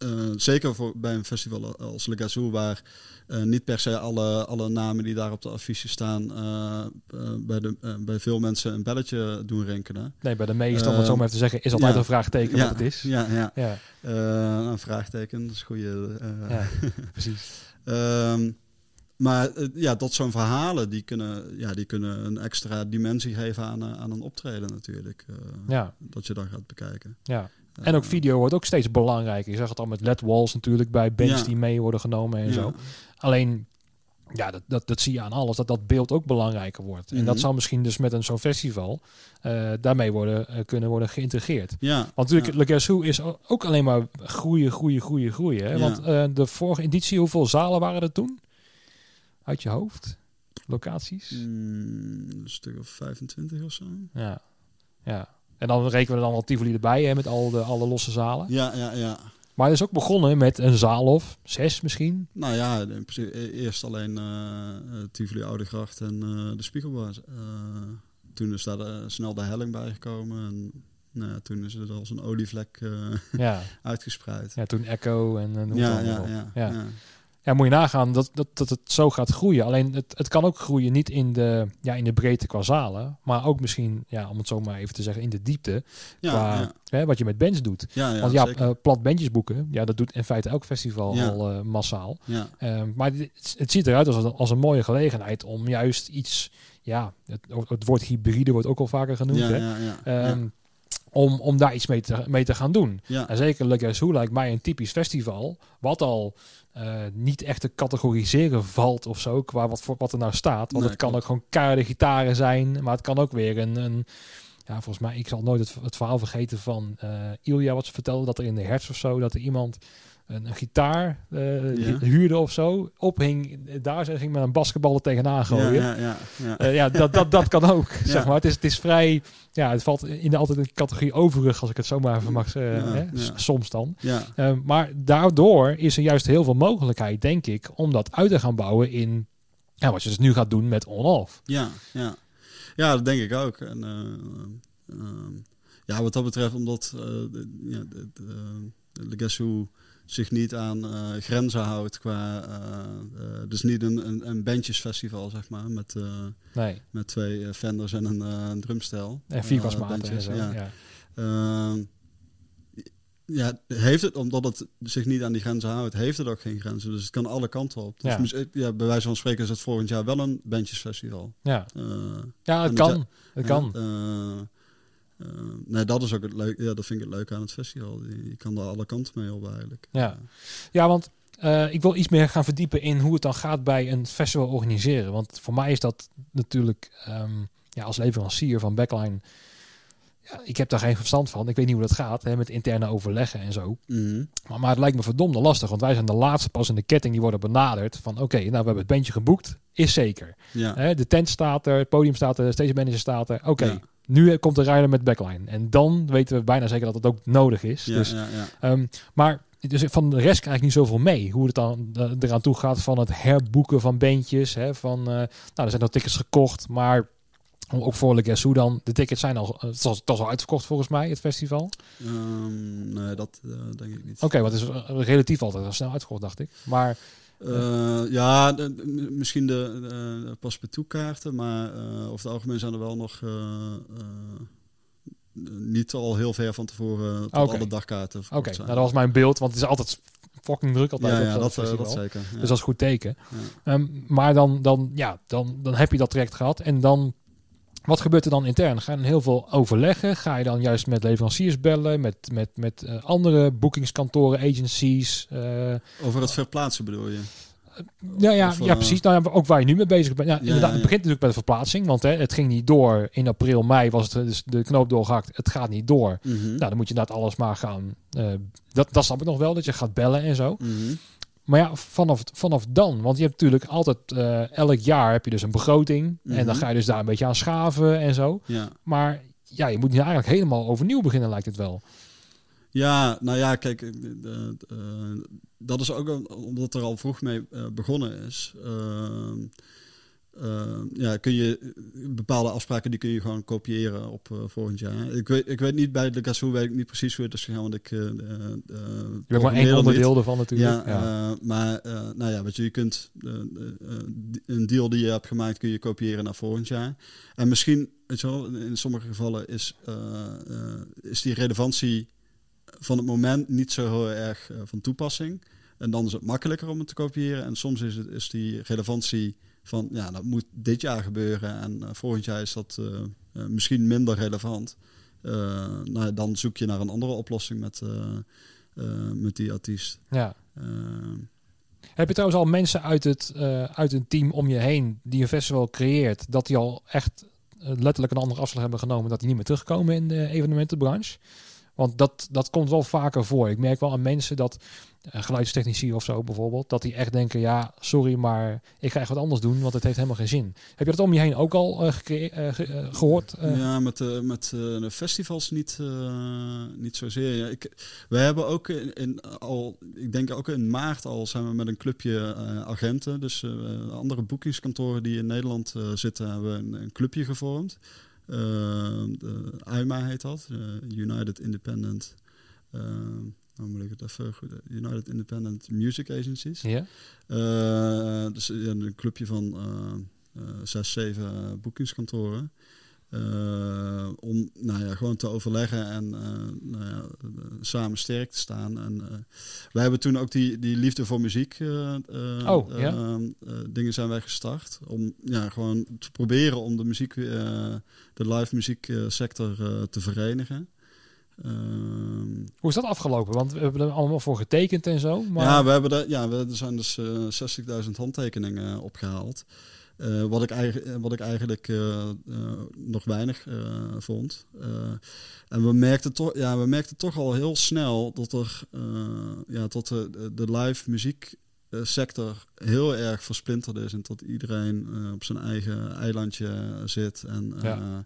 eh, zeker voor, bij een festival als Le Gazoo, waar eh, niet per se alle, alle namen die daar op de affiche staan, eh, bij, de, bij veel mensen een belletje doen rinkelen. Nee, bij de meeste, om het zo maar even te zeggen, is altijd ja. een vraagteken ja, wat het is. Ja, ja. Ja, een vraagteken, dat is goede. ja precies. Ehm, maar ja, dat zo'n verhalen, die kunnen, ja, die kunnen een extra dimensie geven aan, aan een optreden natuurlijk. Ja, Dat je dan gaat bekijken. ja. En ook video wordt ook steeds belangrijker. Je zag het al met LED walls natuurlijk bij bands Ja. die mee worden genomen en ja. zo. Alleen, ja, dat, dat, dat zie je aan alles, dat dat beeld ook belangrijker wordt. En Mhm. dat zal misschien dus met een zo'n festival eh, daarmee worden, eh, kunnen worden geïntegreerd. Ja, Want natuurlijk. Le Guess Who is ook alleen maar groeien, groeien, groeien, groeien. Hè? Want eh, de vorige editie, hoeveel zalen waren er toen? Uit je hoofd? Locaties? Mm, een stuk of 25 of zo. Ja. ja. En dan rekenen we dan al Tivoli erbij, hè, met al de, alle losse zalen. Ja, ja, ja. Maar het is ook begonnen met een zaal of zes misschien. Nou ja, in principe e- eerst alleen eh eh, Tivoli Oudegracht en eh, de Spiegelbar. Eh, toen is daar de- snel de helling bijgekomen. En nou, ja, toen is het als een olievlek eh, Ja. uitgespreid. ja, toen Echo en, en hoe Ja, ja, ja, ja. Ja. Moet je nagaan dat, dat, dat het zo gaat groeien. Alleen het, het kan ook groeien niet in de, ja, in de breedte qua zalen. Maar ook misschien, ja, om het zo maar even te zeggen, in de diepte. Ja, qua ja. Hè, wat je met bands doet. Ja, Want ja, eh, plat bandjes boeken, ja, dat doet in feite elk festival al eh, massaal. Ehm, maar het ziet eruit als een, als een mooie gelegenheid om juist iets, ja, het, het woord hybride wordt ook al vaker genoemd, hè? Ehm, om, om daar iets mee te, mee te gaan doen. ja. En zeker Le Guess Who lijkt mij een typisch festival, wat al eh, niet echt te categoriseren valt of zo, qua wat, voor, wat er nou staat. Want Nee, het kan klopt. ook gewoon keiharde gitaren zijn, maar het kan ook weer een... een ja, volgens mij, ik zal nooit het, het verhaal vergeten van eh Ilja, wat ze vertelde, dat er in de hertz of zo, dat er iemand een, een gitaar eh, Ja. huurde of zo, ophing daar en ging met een basketbal er tegenaan gooien. Ja, ja, ja, ja. Eh, ja, dat, dat, dat kan ook, zeg maar. Het is, het is vrij... Ja, het valt in de, altijd in de categorie overig, als ik het zo maar even mag eh, s- soms dan. ja. Eh, maar daardoor is er juist heel veel mogelijkheid, denk ik, om dat uit te gaan bouwen in... Ja, wat je dus nu gaat doen met on-off. Ja, ja. ja, dat denk ik ook. En, eh, ehm, ja, wat dat betreft, omdat eh, de, de, de, de Guess Who zich niet aan eh, grenzen houdt qua... eh, eh, dus niet een, een, een bandjesfestival, zeg maar, met, Nee, met twee vendors en een, een drumstel. en vierkasmaten en zo. Ja. Ja. Ehm, ja, heeft het, omdat het zich niet aan die grenzen houdt, heeft het ook geen grenzen. Dus het kan alle kanten op. Dus Ja. ja, bij wijze van spreken is het volgend jaar wel een bandjesfestival. Ja. Ja, het kan. Het kan. Eh, nee, dat is ook het leuke. Ja, dat vind ik het leuke aan het festival. Je, kan daar alle kanten mee op eigenlijk. Ja. Ja, want eh, ik wil iets meer gaan verdiepen in hoe het dan gaat bij een festival organiseren. Want voor mij is dat natuurlijk, ehm, ja, als leverancier van Backline, ja, ik heb daar geen verstand van. Ik weet niet hoe dat gaat hè, met interne overleggen en zo. Mhm. Maar, maar het lijkt me verdomde lastig, want wij zijn de laatste pas in de ketting die worden benaderd. Van oké, nou we hebben het bandje geboekt, is zeker. Ja. Hè, de tent staat er, het podium staat er, de stage manager staat er. Oké, Ja. Nu komt de rijder met backline. En dan weten we bijna zeker dat het ook nodig is. Ja, dus, ja, ja. ehm, maar dus van de rest krijg ik niet zoveel mee. Hoe het dan eh, eraan toe gaat van het herboeken van bandjes. Hè, van, eh, nou, er zijn al tickets gekocht, maar ook voor Le Guess Who dan. De tickets zijn al, eh, het was, het was al uitverkocht volgens mij, het festival. Ehm, nee, dat denk ik niet. Oké, wat is relatief altijd snel uitverkocht, dacht ik. Maar Eh, ja, de- de- misschien de, de paspartout kaarten, maar eh, over het algemeen zijn er wel nog eh, eh, niet al heel ver van tevoren tot alle dagkaarten Oké, nou, dat was mijn beeld, want het is altijd fucking druk altijd ja, op ja dat, eh, dat zeker. Ja. Dus dat is goed teken. Ja. Ehm, maar dan, dan, ja, dan, dan heb je dat traject gehad. En dan, wat gebeurt er dan intern? Ga je dan heel veel overleggen? Ga je dan juist met leveranciers bellen? Met, met, met eh, andere boekingskantoren, agencies? eh, Over het verplaatsen bedoel je? ja, ja, Of, ja, eh, precies. Nou, ja, ook waar je nu mee bezig bent. Ja, inderdaad, Het begint natuurlijk bij de verplaatsing. Want hè, het ging niet door. In april, mei was het dus de knoop doorgehakt. Het gaat niet door. Mhm. Nou, dan moet je inderdaad alles maar gaan. dat, dat snap ik nog wel, dat je gaat bellen en zo. Mhm. Maar ja, vanaf, vanaf dan, want je hebt natuurlijk altijd, eh, elk jaar heb je dus een begroting. En dan Mhm. ga je dus daar een beetje aan schaven en zo. Ja. Maar ja, je moet nu eigenlijk helemaal overnieuw beginnen, lijkt het wel. Ja, nou ja, kijk, eh, dat is ook omdat er al vroeg mee begonnen is. Eh, ja, kun je bepaalde afspraken die kun je gewoon kopiëren op eh, volgend jaar. Ik weet, ik weet niet bij de Gazoo weet ik niet precies hoe het is gegaan, want ik. eh, Je bent maar één onderdeel ervan natuurlijk. Ja, Ja, maar nou ja, weet je, je kunt een deal die je hebt gemaakt kun je kopiëren naar volgend jaar. En misschien, weet je wel, in sommige gevallen is, is die relevantie van het moment niet zo heel erg van toepassing. En dan is het makkelijker om het te kopiëren. En soms is, het, is die relevantie van, ja, dat moet dit jaar gebeuren. En eh, volgend jaar is dat eh, eh, misschien minder relevant. Nou, dan zoek je naar een andere oplossing met, met die artiest. ja. Heb je trouwens al mensen uit, het, uit een team om je heen die een festival creëert, dat die al echt letterlijk een andere afslag hebben genomen, dat die niet meer terugkomen in de evenementenbranche? Want dat, dat komt wel vaker voor. Ik merk wel aan mensen dat, eh, geluidstechnici of zo bijvoorbeeld, dat die echt denken, ja, sorry, maar ik ga echt wat anders doen, want het heeft helemaal geen zin. Heb je dat om je heen ook al eh, eh, ge- eh, gehoord? Eh, ja, met, met de festivals niet, niet zozeer. Ja, ik, we hebben ook in, al, ik denk ook in maart al zijn we met een clubje agenten. Dus andere boekingskantoren die in Nederland zitten, hebben een, een clubje gevormd. Eh, de IMA heet dat, eh, United Independent. eh, hoe moet ik het even goed? United Independent Music Agencies. Ja? Eh, dus een clubje van eh, eh, zes, zeven eh, boekingskantoren. Eh, om nou ja, gewoon te overleggen en eh, nou ja, eh, samen sterk te staan. En, wij hebben toen ook die, die liefde voor muziek Oh, ja. dingen zijn wij gestart. Om ja, gewoon te proberen om de muziek, de live muzieksector te verenigen. Ehm, Hoe is dat afgelopen? Want we hebben er allemaal voor getekend en zo. Maar... ja, we hebben er, ja, we, er zijn dus eh 60.000 handtekeningen eh, opgehaald. Eh, wat, ik eigenlijk, wat ik eigenlijk eh, eh, nog weinig eh, vond. Eh, en we merkten, toch, ja, we merkten toch al heel snel dat er eh, ja, tot de, de, live muziek eh, sector heel erg versplinterd is en tot iedereen eh, op zijn eigen eilandje zit. En, eh, Ja.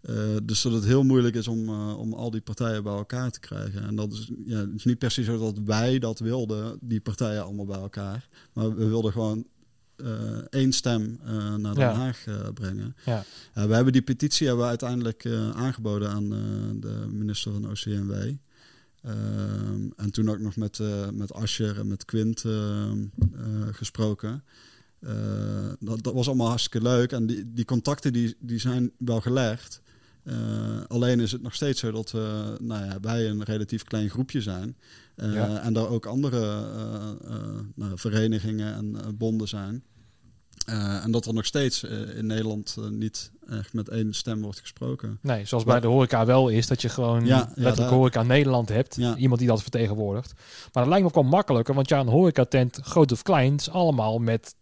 eh, dus dat het heel moeilijk is om, eh, om al die partijen bij elkaar te krijgen. En dat is, ja, het is niet precies zo dat wij dat wilden, die partijen allemaal bij elkaar. Maar we wilden gewoon eh, één stem eh, naar Den. Haag eh, brengen. Ja. we hebben die petitie hebben we uiteindelijk eh, aangeboden aan eh, de minister van OCMW. Ehm, en toen ook nog met, eh met Ascher en met Quint ehm, eh, gesproken. Eh, dat, dat was allemaal hartstikke leuk. En die, die contacten die, die zijn wel gelegd. Eh, alleen is het nog steeds zo dat we, nou ja, wij een relatief klein groepje zijn. Eh, Ja. En daar ook andere eh, eh, nou, verenigingen en eh, bonden zijn. Eh, en dat er nog steeds eh, in Nederland eh, niet echt met één stem wordt gesproken. Nee, zoals bij de horeca wel is, dat je gewoon Ja, ja, letterlijk daar- horeca Nederland hebt. Ja. Iemand die dat vertegenwoordigt. Maar dat lijkt me ook wel makkelijker, want ja, een horecatent, groot of klein, is allemaal met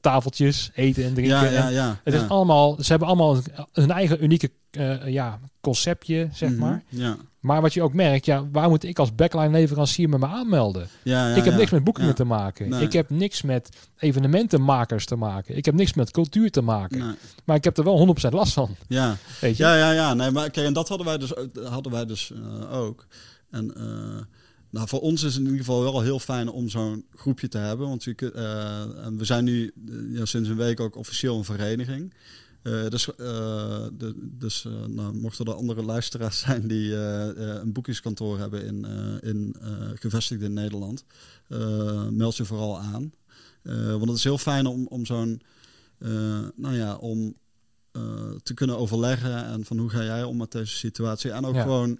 tafeltjes, eten en drinken. Ja, ja, ja. Het is allemaal, ze hebben allemaal hun eigen unieke eh, ja, conceptje, zeg Mhm. maar. Ja. Maar wat je ook merkt, ja, waar moet ik als backline leverancier me, me aanmelden? Ja, ja, ik heb niks met boekingen te maken. Nee. Ik heb niks met evenementenmakers te maken. Ik heb niks met cultuur te maken. Nee. Maar ik heb er wel 100% last van. Ja. Weet je? Ja, ja, ja. Nee, maar kijk, en dat hadden wij dus, ook- hadden wij dus eh, ook. En nou, voor ons is het in ieder geval wel heel fijn om zo'n groepje te hebben. Want je, we zijn nu sinds een week ook officieel een vereniging. Eh, dus eh, de, dus eh, nou, mochten er andere luisteraars zijn die een boekingskantoor hebben in, in, gevestigd in Nederland, meld je vooral aan. Want het is heel fijn om, om zo'n, nou ja, om te kunnen overleggen en van hoe ga jij om met deze situatie. En ook Ja. gewoon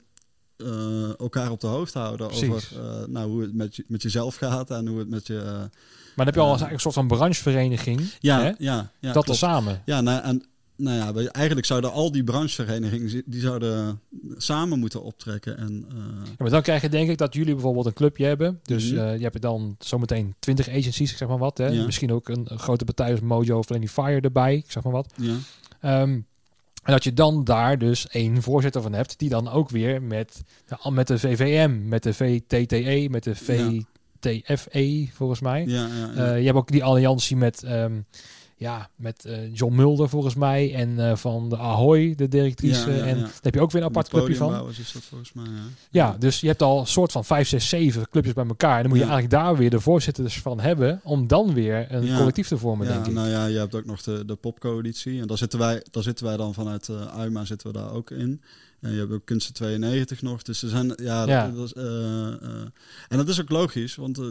elkaar op de hoogte houden Precies. over nou, hoe het met, je, met jezelf gaat en hoe het met je... Maar dan heb je al een soort van branchevereniging. ja, hè? ja, ja, dat klopt. tezamen. Ja, nou, en nou ja, wij- eigenlijk zouden al die brancheverenigingen die zouden samen moeten optrekken. En, eh, Ja, maar dan krijg je denk ik dat jullie bijvoorbeeld een clubje hebben. Dus Mhm. eh, je hebt dan zometeen 20 agencies, ik zeg maar wat. Hè? Ja. Misschien ook een, een grote partij als Mojo of Lenny Fire erbij, ik zeg maar wat. ja, Ehm, en dat je dan daar dus één voorzitter van hebt, die dan ook weer met, de- met de VVM, met de VTTE, met de VTFE volgens mij. ja, ja, ja. Eh, je hebt ook die alliantie met, ehm, ja, met eh, John Mulder volgens mij en eh, van de Ahoy, de directrice. Ja, ja, en daar heb je ook weer een apart clubje van. Is dat volgens mij, ja. Dus je hebt al een soort van 5, 6, 7 clubjes bij elkaar. En dan moet je eigenlijk daar weer de voorzitters van hebben om dan weer een collectief te vormen, denk ik. nou ja, je hebt ook nog de, de popcoalitie. En daar zitten wij, daar zitten wij dan vanuit eh UiMA zitten we daar ook in. En je hebt ook Kunsten 92 nog. Dus er zijn, ja, dat- Ja. Dat, is, eh, eh, en dat is ook logisch, want eh,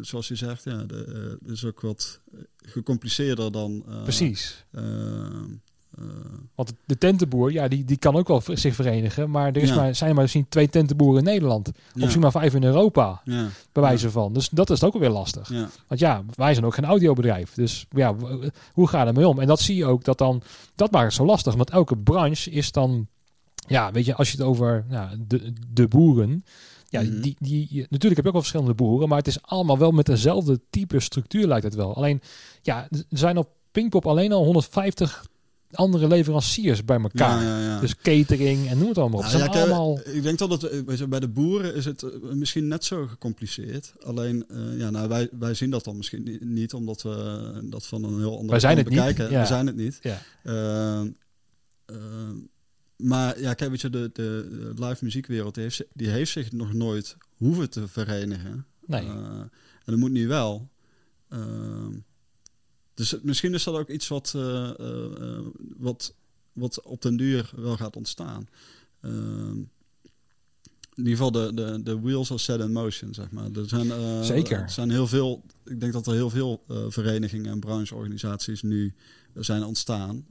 zoals je zegt, ja, de, is ook wat gecompliceerder dan. Precies. Want de tentenboer, ja, die, die kan ook wel zich verenigen. Maar er is Ja. maar, zijn er maar misschien twee tentenboeren in Nederland. Of ja, misschien maar vijf in Europa, ja, bij wijze van. Dus dat is ook alweer lastig. Want ja, wij zijn ook geen audiobedrijf. Dus ja, hoe ga je ermee om? En dat zie je ook, dat dan, dat maakt het zo lastig. Want elke branche is dan, ja, weet je, als je het over ja, de, de boeren... Ja, Mhm. die, die, natuurlijk heb je ook wel verschillende boeren, maar het is allemaal wel met dezelfde type structuur lijkt het wel. Alleen, ja, er zijn op Pinkpop alleen al 150 andere leveranciers bij elkaar. ja, ja, ja. Dus catering en noem het allemaal op. Nou kijk, allemaal... Ik denk dat het eh, je, bij de boeren is het eh, misschien net zo gecompliceerd. Alleen, eh, ja, nou, wij, wij zien dat dan misschien ni- niet, omdat we eh, dat van een heel andere Wij zijn het niet, bekijken. ja. We zijn het niet. Ja. Ehm, maar ja, kijk, weet je, de, de live muziekwereld die heeft, die heeft zich nog nooit hoeven te verenigen. Nee. Eh, en dat moet nu wel. Ehm, dus misschien is dat ook iets wat, eh, eh, wat, wat op den duur wel gaat ontstaan. Ehm, in ieder geval de, de, de wheels are set in motion, zeg maar. Er zijn, Zeker. Er zijn heel veel, ik denk dat er heel veel verenigingen en brancheorganisaties nu zijn ontstaan.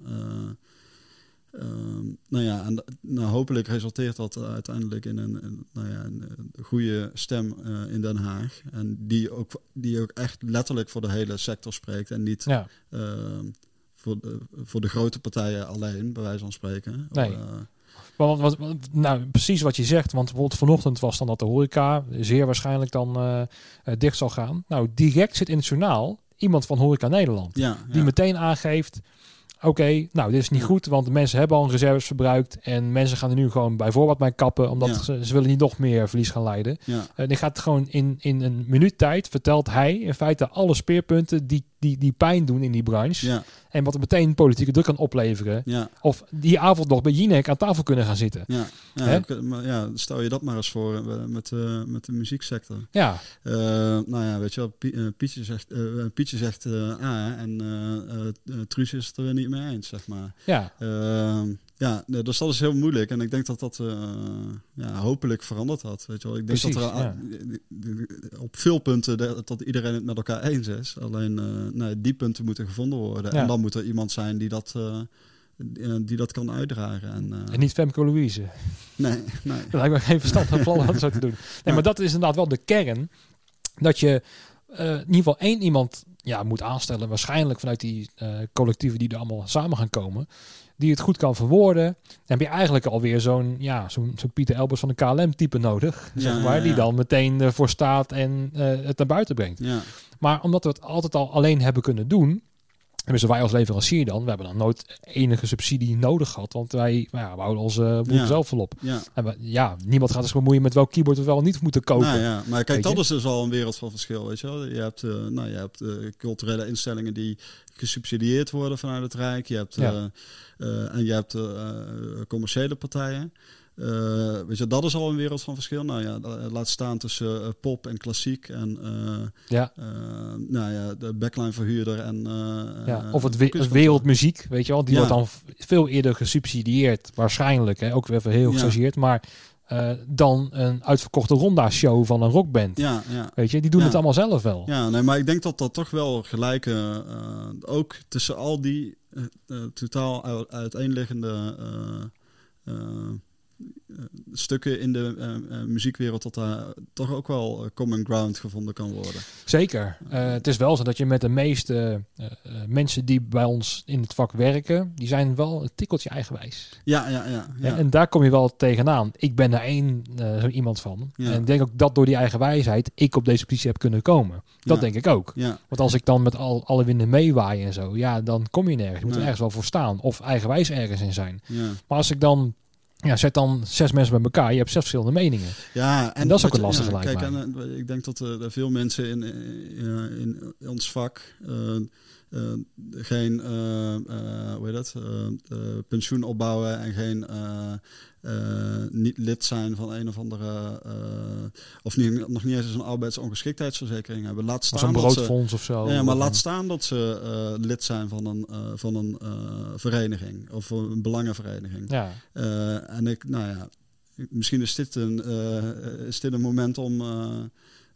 Eh, ehm, nou ja, en nou, hopelijk resulteert dat uiteindelijk in een, een, nou ja, een, een goede stem eh, in Den Haag. En die ook, die ook echt letterlijk voor de hele sector spreekt. En niet Ja. ehm, voor, de, voor de grote partijen alleen, bij wijze van spreken. Nee. Eh, Want, wat, wat- nou, precies wat je zegt. Want bijvoorbeeld vanochtend was dan dat de horeca zeer waarschijnlijk dan eh, dicht zal gaan. Nou, direct zit in het journaal iemand van Horeca Nederland. ja, Die meteen aangeeft, oké, nou dit is niet Ja. goed. Want de mensen hebben al hun reserves verbruikt. En mensen gaan er nu gewoon bij voorbaat bij kappen. Omdat Ja. ze, ze willen niet nog meer verlies gaan leiden. ja. En die gaat gewoon in, in een minuut tijd, vertelt hij in feite alle speerpunten die, die, die pijn doen in die branche. Ja, En wat er meteen politieke druk kan opleveren. ja, Of die avond nog bij Jinek aan tafel kunnen gaan zitten. ja. Ja, ik- maar ja, stel je dat maar eens voor eh, met, eh, met de muzieksector. Ja, Eh, nou ja, weet je wel, Pie- eh, Pietje zegt, eh, Pietje zegt eh, A en eh eh, eh, Truus is het er niet mee eens, zeg maar. ja. Ja, dus dat is heel moeilijk. En ik denk dat dat eh, ja, hopelijk veranderd had. Weet je wel. Ik denk Precies, dat er ja. a- op veel punten dat iedereen het met elkaar eens is. Alleen eh, nee, die punten moeten gevonden worden. Ja. En dan moet er iemand zijn die dat, eh, die, die dat kan uitdragen. En, eh, En niet Femke Louise. nee, nee. Dat lijkt me geen verstandig plan om zo te doen. Nee, maar dat is inderdaad wel de kern. Dat je eh, in ieder geval één iemand ja, moet aanstellen. Waarschijnlijk vanuit die eh, collectieven die er allemaal samen gaan komen. Die het goed kan verwoorden. Dan heb je eigenlijk alweer zo'n ja, zo'n zo'n Pieter Elbers van de KLM type nodig. Ja, zeg ja, maar, Die dan meteen ervoor staat en eh, het naar buiten brengt. Ja, Maar omdat we het altijd al alleen hebben kunnen doen, Tenminste, wij als leverancier dan, we hebben dan nooit enige subsidie nodig gehad. Want wij, nou ja, we houden onze boel Ja. zelf volop. Ja. En we- ja, niemand gaat zich bemoeien met welk keyboard we wel niet moeten kopen. Nou ja, maar kijk, dat is dus al een wereld van verschil, weet je wel. Je hebt, eh, nou, je hebt eh, culturele instellingen die gesubsidieerd worden vanuit het Rijk. Je hebt, eh, en je hebt commerciële partijen. Eh, weet je, dat is al een wereld van verschil. Nou ja, laat staan tussen eh, pop en klassiek en eh, Ja, nou ja, de backline verhuurder en ja. Of het, we- het kunstkantoor. wereldmuziek, weet je wel. Die Ja. wordt dan veel eerder gesubsidieerd, waarschijnlijk. Hè, ook weer even heel Ja. gechargeerd. Maar dan een uitverkochte ronda-show van een rockband. Ja, ja. Weet je, die doen Ja. het allemaal zelf wel. Ja, nee, maar ik denk dat dat toch wel gelijke, ook tussen al die totaal uiteenliggende stukken in de eh, eh, muziekwereld, dat daar toch ook wel eh, common ground gevonden kan worden. Zeker. Eh, het is wel zo dat je met de meeste eh, eh, mensen die bij ons in het vak werken, die zijn wel een tikkeltje eigenwijs. Ja, ja, ja. Ja, ja. en daar kom je wel tegenaan. Ik ben daar één eh, zo iemand van. Ja. En ik denk ook dat door die eigenwijsheid ik op deze positie heb kunnen komen. Dat Ja. denk ik ook. ja. Want als ik dan met al, alle winden meewaai en zo, ja, dan kom je nergens. Je moet er ergens wel voor staan. Of eigenwijs ergens in zijn. ja. Maar als ik dan, ja, zet dan zes mensen bij elkaar. Je hebt zes verschillende meningen. Ja, En dat is ook een lastige, ja, Kijk, en, eh, ik denk dat er er veel mensen in, eh, in ons vak geen hoe heet dat, pensioen opbouwen en geen niet lid zijn van een of andere eh, of niet, nog niet eens een arbeidsongeschiktheidsverzekering hebben. Laat staan een dat ze, broodfonds of zo. ja, maar laat staan dat ze eh, lid zijn van een, eh, van een eh, vereniging of een belangenvereniging. Ja, Eh, en ik, nou ja, misschien is dit een, eh, is dit een moment om, eh,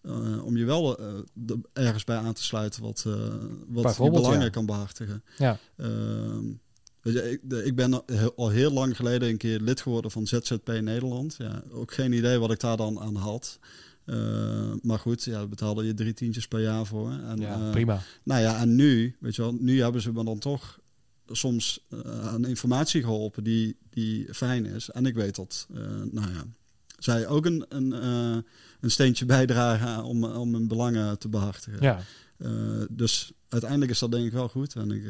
eh, om je wel eh, ergens bij aan te sluiten wat, eh wat Bijvoorbeeld, belangen ja. kan behartigen. ja. Ehm, je, ik, ben al heel, lang geleden een keer lid geworden van ZZP Nederland. Ja, ook geen idee wat ik daar dan aan had. Eh, maar goed, ja, daar betaalde je drie tientjes per jaar voor. En, ja eh, prima. nou ja, en nu, weet je wel, nu hebben ze me dan toch soms eh, aan informatie geholpen die, die fijn is. En ik weet dat, nou ja, zij ook een, een, een steentje bijdragen om, om hun belangen te behartigen. Ja. Dus uiteindelijk is dat denk ik wel goed. En ik,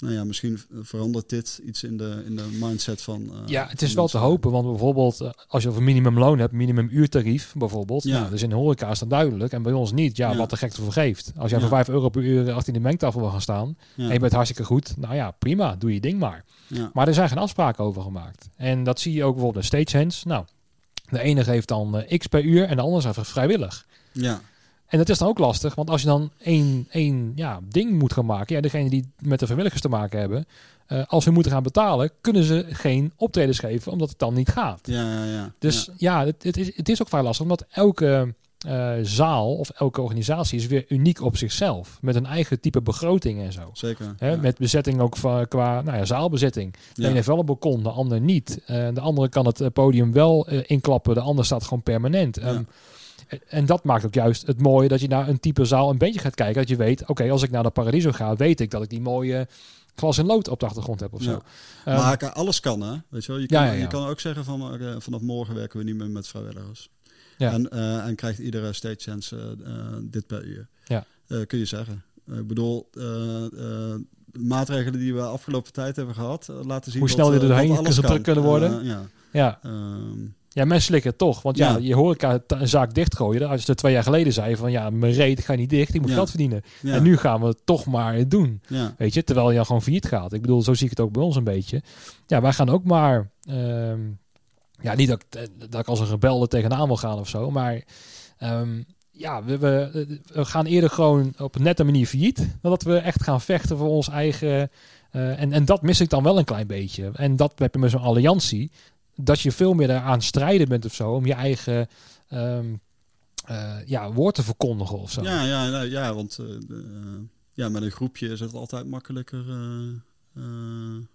nou ja, misschien verandert dit iets in de, in de mindset van. eh, Ja, het is wel te hopen, want bijvoorbeeld eh, als je over minimumloon hebt, minimumuurtarief bijvoorbeeld, Ja. nou, dus in de horeca is dat duidelijk en bij ons niet. Ja, Ja. wat de gek ervoor geeft. Als jij Ja. voor 5 euro per uur achter in de mengtafel wil gaan staan en je bent hartstikke goed, nou ja, prima, doe je ding maar. ja, Maar er zijn geen afspraken over gemaakt. En dat zie je ook bijvoorbeeld in stagehands. Nou, de ene geeft dan eh, x per uur en de ander is vrijwillig. ja, En dat is dan ook lastig, want als je dan één, één ja, ding moet gaan maken, ja, degene die met de vrijwilligers te maken hebben, eh, als ze moeten gaan betalen, kunnen ze geen optredens geven, omdat het dan niet gaat. ja, ja, ja. Dus ja. ja, het, het, is, het is ook vrij lastig, omdat elke eh, zaal of elke organisatie is weer uniek op zichzelf, met een eigen type begroting en zo. zeker. Hè, ja. Met bezetting ook va- qua nou ja, zaalbezetting. De ene heeft wel een balkon, de ander niet. Eh, de andere kan het podium wel inklappen, de ander staat gewoon permanent. Ja. En dat maakt ook juist het mooie dat je naar een type zaal een beetje gaat kijken. Dat je weet, oké, als ik naar de Paradiso ga, weet ik dat ik die mooie glas en lood op de achtergrond heb of zo. Ja. Ehm, maar alles kan, hè? Weet je wel? Je kan, Ja. Je kan ook zeggen van eh, vanaf morgen werken we niet meer met vrijwilligers. Ja. En, eh, en krijgt iedere stagechance eh, eh, dit per uur. Ja. Kun je zeggen. Ik bedoel, maatregelen die we afgelopen tijd hebben gehad, eh, laten zien Hoe dat, snel die eh, er doorheen dat kunnen worden. Ja. ja. Ehm, ja, mensen slikken toch. Want ja, Ja. je horeca een zaak dichtgooien. Als je er twee jaar geleden zei van ja, mijn reet ik ga niet dicht, ik moet Ja. geld verdienen. ja. En nu gaan we het toch maar doen. Weet je, terwijl je gewoon failliet gaat. Ik bedoel, zo zie ik het ook bij ons een beetje. Ja, wij gaan ook maar... ehm, ja, niet dat, ik- dat ik als een rebel er tegenaan wil gaan of zo, maar... ehm, ja, we, we, we gaan eerder gewoon op een nette manier failliet... dan dat we echt gaan vechten voor ons eigen... eh, en, en dat mis ik dan wel een klein beetje. En dat heb je met zo'n alliantie... dat je veel meer daaraan strijden bent of zo... om je eigen ehm, eh, ja, woord te verkondigen of zo. Ja, ja, nou, ja, want eh, eh, ja, met een groepje is het altijd makkelijker.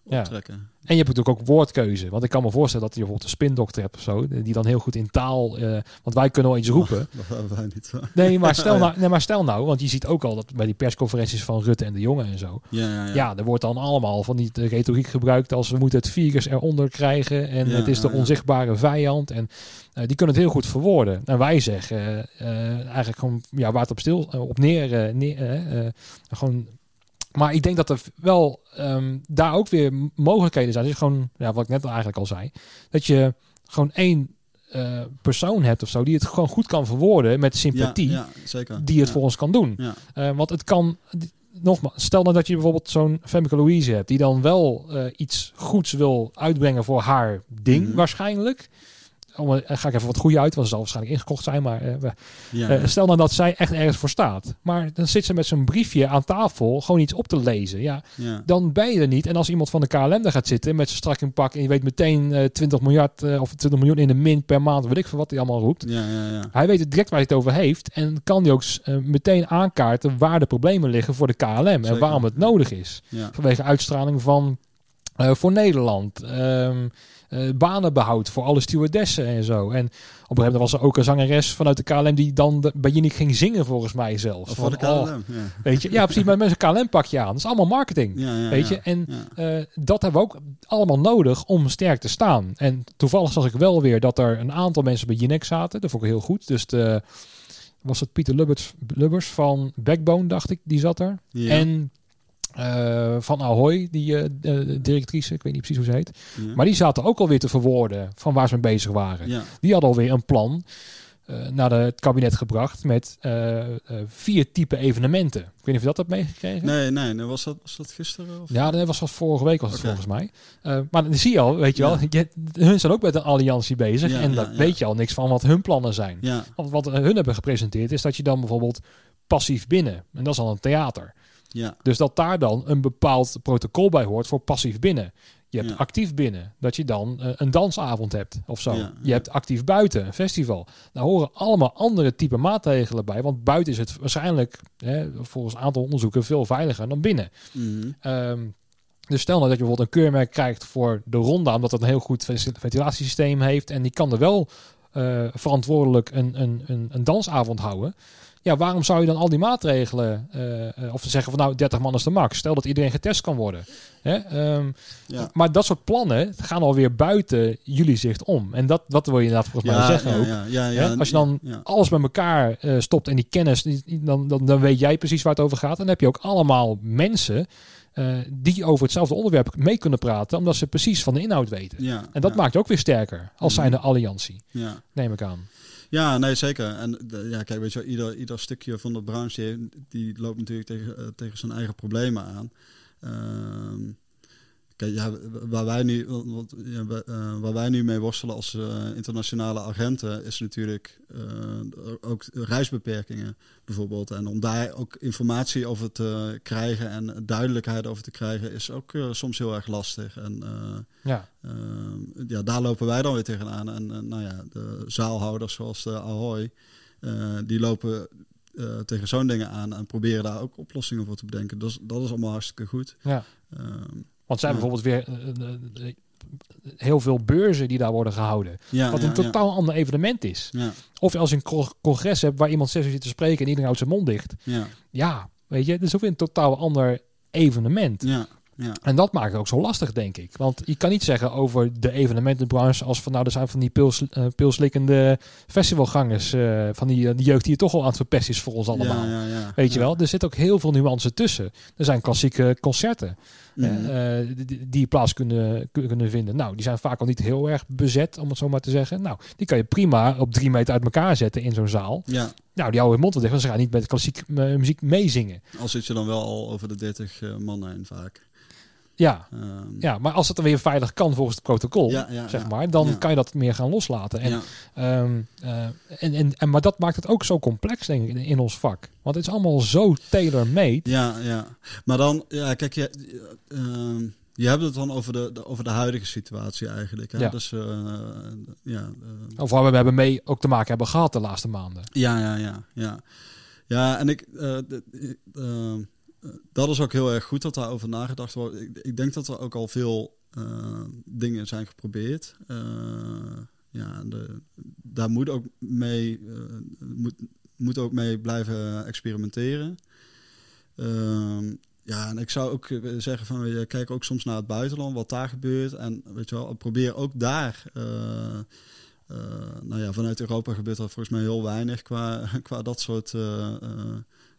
Ja. optrekken. En je hebt natuurlijk ook woordkeuze. Want ik kan me voorstellen dat je bijvoorbeeld een spindokter hebt of zo. Die dan heel goed in taal... eh, want wij kunnen wel iets roepen. Wij niet. Nee, maar stel, Ja. nou, nee, maar stel nou, want je ziet ook al dat bij die persconferenties van Rutte en de Jonge en zo. Ja, ja, ja. Ja, er wordt dan allemaal van die retoriek gebruikt als we moeten het virus eronder krijgen. En Ja, het is de onzichtbare vijand. En eh, die kunnen het heel goed verwoorden. En wij zeggen eh, eh, eigenlijk gewoon ja, waar het op stil eh, op neer. eh, neer eh, eh, gewoon, maar ik denk dat er wel ehm, daar ook weer mogelijkheden zijn. Dus gewoon, ja, wat ik net eigenlijk al zei, dat je gewoon één eh, persoon hebt of zo die het gewoon goed kan verwoorden met sympathie, Ja, ja, zeker. die het ja. voor ons kan doen. Eh, want het kan, nogmaals, stel nou dat je bijvoorbeeld zo'n Femke Louise hebt, die dan wel eh, iets goeds wil uitbrengen voor haar ding, Mhm. waarschijnlijk. Om, eh, ga ik even wat goede uit, want ze zal waarschijnlijk ingekocht zijn. Maar ja, eh, stel nou dat zij echt ergens voor staat. Maar dan zit ze met zo'n briefje aan tafel gewoon iets op te lezen. Ja, ja. dan ben je er niet. En als iemand van de KLM daar gaat zitten met zijn strak in pak en je weet meteen eh 20 miljard of 20 miljoen in de min per maand, weet ik veel wat hij allemaal roept. ja, ja, ja. Hij weet het direct waar hij het over heeft. En kan hij ook meteen aankaarten waar de problemen liggen voor de KLM. En waarom het nodig is. Vanwege uitstraling van voor Nederland. Ehm, eh, banenbehoud voor alle stewardessen en zo. En op een gegeven moment was er ook een zangeres vanuit de KLM die dan de, bij Jinek ging zingen volgens mij zelfs. Of voor de Van, oh, KLM. ja. weet je, ja, precies. Maar met een KLM pakje aan. Dat is allemaal marketing. Ja, ja, Weet je, en eh, dat hebben we ook allemaal nodig om sterk te staan. En toevallig zag ik wel weer dat er een aantal mensen bij Jinek zaten. Dat vond ik heel goed. Dus de, was het Pieter Lubbers, Lubbers van Backbone, dacht ik, die zat er. En eh, van Ahoy, die eh, directrice, ik weet niet precies hoe ze heet. Ja. Maar die zaten ook alweer te verwoorden van waar ze mee bezig waren. ja. Die hadden alweer een plan eh, naar de, het kabinet gebracht met vier type evenementen. Ik weet niet of je dat hebt meegekregen. Nee, nee, nee. Was, dat, was dat gisteren? Of? Ja, dat was van vorige week was het volgens mij. Maar dan zie je al, weet je Ja. wel, je, hun zijn ook met een alliantie bezig. En daar weet je al niks van wat hun plannen zijn. Want wat hun hebben gepresenteerd is dat je dan bijvoorbeeld passief binnen. En dat is al een theater. Ja, Dus dat daar dan een bepaald protocol bij hoort voor passief binnen. Je hebt Ja. actief binnen, dat je dan eh, een dansavond hebt of zo. Ja, je hebt actief buiten, een festival. Daar horen allemaal andere type maatregelen bij. Want buiten is het waarschijnlijk, hè, volgens een aantal onderzoeken, veel veiliger dan binnen. mhm. Ehm, dus stel nou dat je bijvoorbeeld een keurmerk krijgt voor de ronda, omdat het een heel goed ven- ventilatiesysteem heeft en die kan er wel eh, verantwoordelijk een, een, een, een dansavond houden. Ja, waarom zou je dan al die maatregelen, eh, eh, of zeggen van nou 30 man is de max, stel dat iedereen getest kan worden. Hè? Ehm, ja. Maar dat soort plannen gaan alweer buiten jullie zicht om. En dat, dat wil je inderdaad volgens mij zeggen ja, ook. ja, ja, Hè? ja. Als je dan alles bij elkaar eh, stopt en die kennis, die- dan, dan, dan weet jij precies waar het over gaat. En dan heb je ook allemaal mensen die over hetzelfde onderwerp mee kunnen praten, omdat ze precies van de inhoud weten. ja, En dat ja, maakt je ook weer sterker als Mhm. zijnde alliantie, Ja. neem ik aan. Ja, nee, zeker. En ja, kijk, weet je, ieder, ieder stukje van de branche die loopt natuurlijk tegen, eh, tegen zijn eigen problemen aan. Ehm, kijk, ja, waar wij nu, want, ja, eh, waar wij nu mee worstelen als eh, internationale agenten is natuurlijk eh, ook reisbeperkingen bijvoorbeeld. En om daar ook informatie over te krijgen en duidelijkheid over te krijgen, is ook soms heel erg lastig. En Ja, Ehm, ja, daar lopen wij dan weer tegenaan. En nou ja, de zaalhouders zoals de Ahoy, die lopen tegen zo'n dingen aan en proberen daar ook oplossingen voor te bedenken. Dus dat is allemaal hartstikke goed. ja. Ehm, Want zijn Ja. bijvoorbeeld weer eh, eh, eh, heel veel beurzen die daar worden gehouden. ja, Wat ja, een totaal ander evenement is. Ja, Of als je een congres hebt waar iemand zes uur zit te spreken en iedereen houdt zijn mond dicht. ja, Ja, weet je, dat is ook weer een totaal ander evenement. ja, ja, En dat maakt het ook zo lastig, denk ik. Want je kan niet zeggen over de evenementenbranche als van nou, er zijn van die pils, pilslikkende festivalgangers, van die, die jeugd die het toch al aan het verpesten is voor ons allemaal. Ja, ja, ja. Weet je wel, er zit ook heel veel nuance tussen. Er zijn klassieke concerten Mhm. eh, eh, die, die plaats kunnen, kunnen vinden. Nou, die zijn vaak al niet heel erg bezet, om het zo maar te zeggen. Nou, die kan je prima op drie meter uit elkaar zetten in zo'n zaal. ja, Nou, die houden hun mond wel dicht, want ze gaan niet met klassiek eh, muziek meezingen. al zit je dan wel al over de 30 eh, man heen vaak. Ja, Ehm, ja, maar als het dan weer veilig kan volgens het protocol, Ja, ja, zeg maar, dan Ja. kan je dat meer gaan loslaten. En, ehm, eh, en, en, en, maar dat maakt het ook zo complex, denk ik, in, in ons vak. Want het is allemaal zo tailor-made. ja, ja. Maar dan, ja, kijk, je, ehm, je hebt het dan over de, de- over de huidige situatie eigenlijk. Hè? Ja. Dus, eh, ja, eh, Of waar we hebben mee ook te maken hebben gehad de laatste maanden. Ja, ja, ja, ja. Ja, en ik, de- dat is ook heel erg goed dat daarover nagedacht wordt. Ik, ik denk dat er ook al veel dingen zijn geprobeerd. ja, de, daar moet ook mee, moet, moet ook mee blijven experimenteren. Ehm, ja, en ik zou ook zeggen van, je kijk ook soms naar het buitenland, wat daar gebeurt. En weet je wel, probeer ook daar nou ja, vanuit Europa gebeurt er volgens mij heel weinig qua, qua dat soort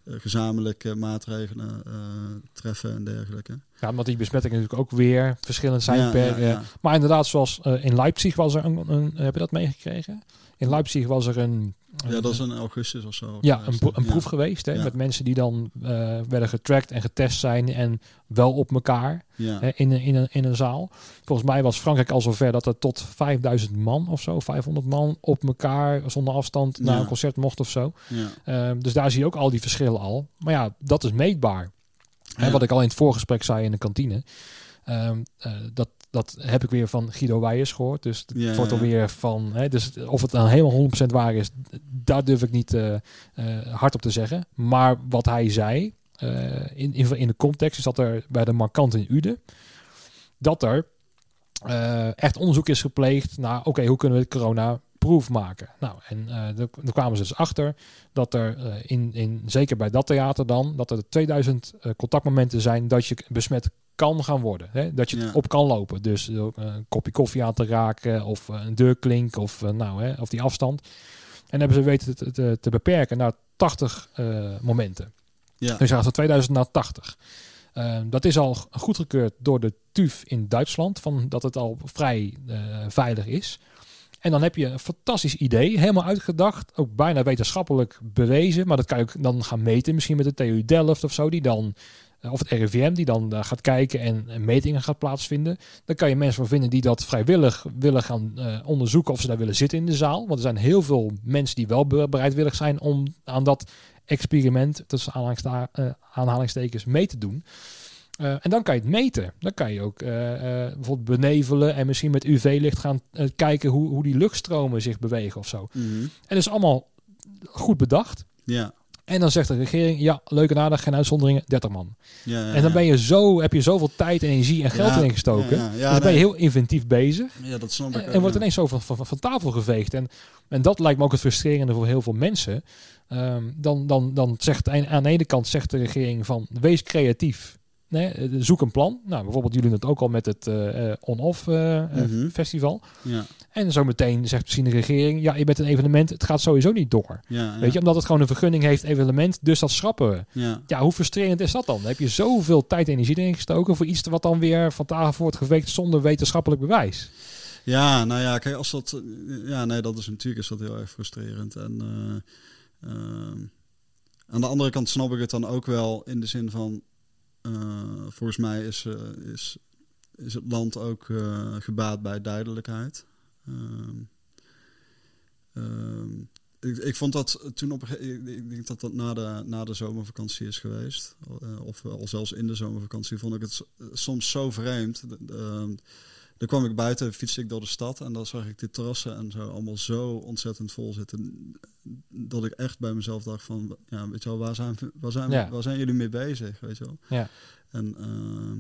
gezamenlijke maatregelen treffen en dergelijke. Ja, omdat die besmettingen natuurlijk ook weer verschillend zijn per. Maar inderdaad, zoals in Leipzig was er een, een, heb je dat meegekregen? In Leipzig was er een ja, dat is in augustus of zo. Ja, een, een proef geweest. Hè, Met mensen die dan uh, werden getracked en getest zijn. En wel op elkaar hè, in, in, een, in een zaal. Volgens mij was Frankrijk al zover dat er tot 5000 man of zo, 500 man op elkaar zonder afstand naar een concert mocht of zo. Uh, dus daar zie je ook al die verschillen al. Maar ja, dat is meetbaar. Hè, wat ik al in het voorgesprek zei in de kantine. Uh, dat dat heb ik weer van Guido Weijers gehoord. Dus het wordt alweer van. Hè, dus of het dan helemaal 100% waar is, daar durf ik niet uh, hard op te zeggen. Maar wat hij zei uh, in, in, de context is dat er bij de markant in Ude. dat er echt onderzoek is gepleegd naar. Oké, hoe kunnen we het corona proef maken. Nou, en uh, daar kwamen ze dus achter dat er in, in, zeker bij dat theater dan, dat er 2000 uh, contactmomenten zijn dat je besmet kan gaan worden. Hè? Dat je op kan lopen. Dus uh, een kopje koffie aan te raken of uh, een deurklink of, uh, nou, hè, of die afstand. En hebben ze weten te, te, te beperken naar 80 momenten. Ja. Dus gaat van 2000 naar 80. dat is al goedgekeurd door de TUF in Duitsland, van dat het al vrij veilig is. En dan heb je een fantastisch idee, helemaal uitgedacht, ook bijna wetenschappelijk bewezen. Maar dat kan je ook dan gaan meten, misschien met de TU Delft of zo, die dan eh, of het RIVM die dan uh, gaat kijken en, metingen gaat plaatsvinden. Dan kan je mensen van vinden die dat vrijwillig willen gaan uh, onderzoeken of ze daar willen zitten in de zaal. Want er zijn heel veel mensen die wel bereidwillig zijn om aan dat experiment tussen aanhalingstekens mee te doen. En dan kan je het meten. Dan kan je ook bijvoorbeeld benevelen en misschien met UV-licht gaan kijken hoe, hoe die luchtstromen zich bewegen of zo. Mm -hmm. En dat is allemaal goed bedacht. Ja. En dan zegt de regering, ja, leuke en aardig, geen uitzonderingen, 30 man. Ja, ja, en dan ben je zo, heb je zoveel tijd, energie en geld erin gestoken. dus dan ben je heel inventief bezig. Ja, dat snap ik. En, en wordt ineens zo van, van, van, tafel geveegd. En, en dat lijkt me ook het frustrerende voor heel veel mensen. Um, dan, dan, dan zegt aan de ene kant zegt de regering van, wees creatief. Nee, eh, zoek een plan. Nou, bijvoorbeeld jullie doen het ook al met het uh, on-off uh, mm -hmm. festival. Ja. En zometeen zegt misschien de regering: ja, je bent een evenement, het gaat sowieso niet door. Ja, Weet je, omdat het gewoon een vergunning heeft, evenement, dus dat schrappen we. Ja, ja hoe frustrerend is dat dan? Dan heb je zoveel tijd en energie erin gestoken voor iets wat dan weer van tafel wordt geweekt zonder wetenschappelijk bewijs. Ja, nou ja, kijk, als dat. Ja, nee, dat is natuurlijk is dat heel erg frustrerend. En uh, aan de andere kant snap ik het dan ook wel in de zin van volgens mij is, uh, is, is het land ook uh, gebaat bij duidelijkheid. Ehm, ehm, ik, ik, vond dat toen op ik denk dat dat na de, na de zomervakantie is geweest. of al zelfs in de zomervakantie vond ik het soms zo vreemd. Ehm, dan kwam ik buiten, fietste ik door de stad en dan zag ik de terrassen en zo allemaal zo ontzettend vol zitten. Dat ik echt bij mezelf dacht van, ja, weet je wel, waar zijn, waar zijn, ja. waar zijn jullie mee bezig, weet je wel? Ja. En uh,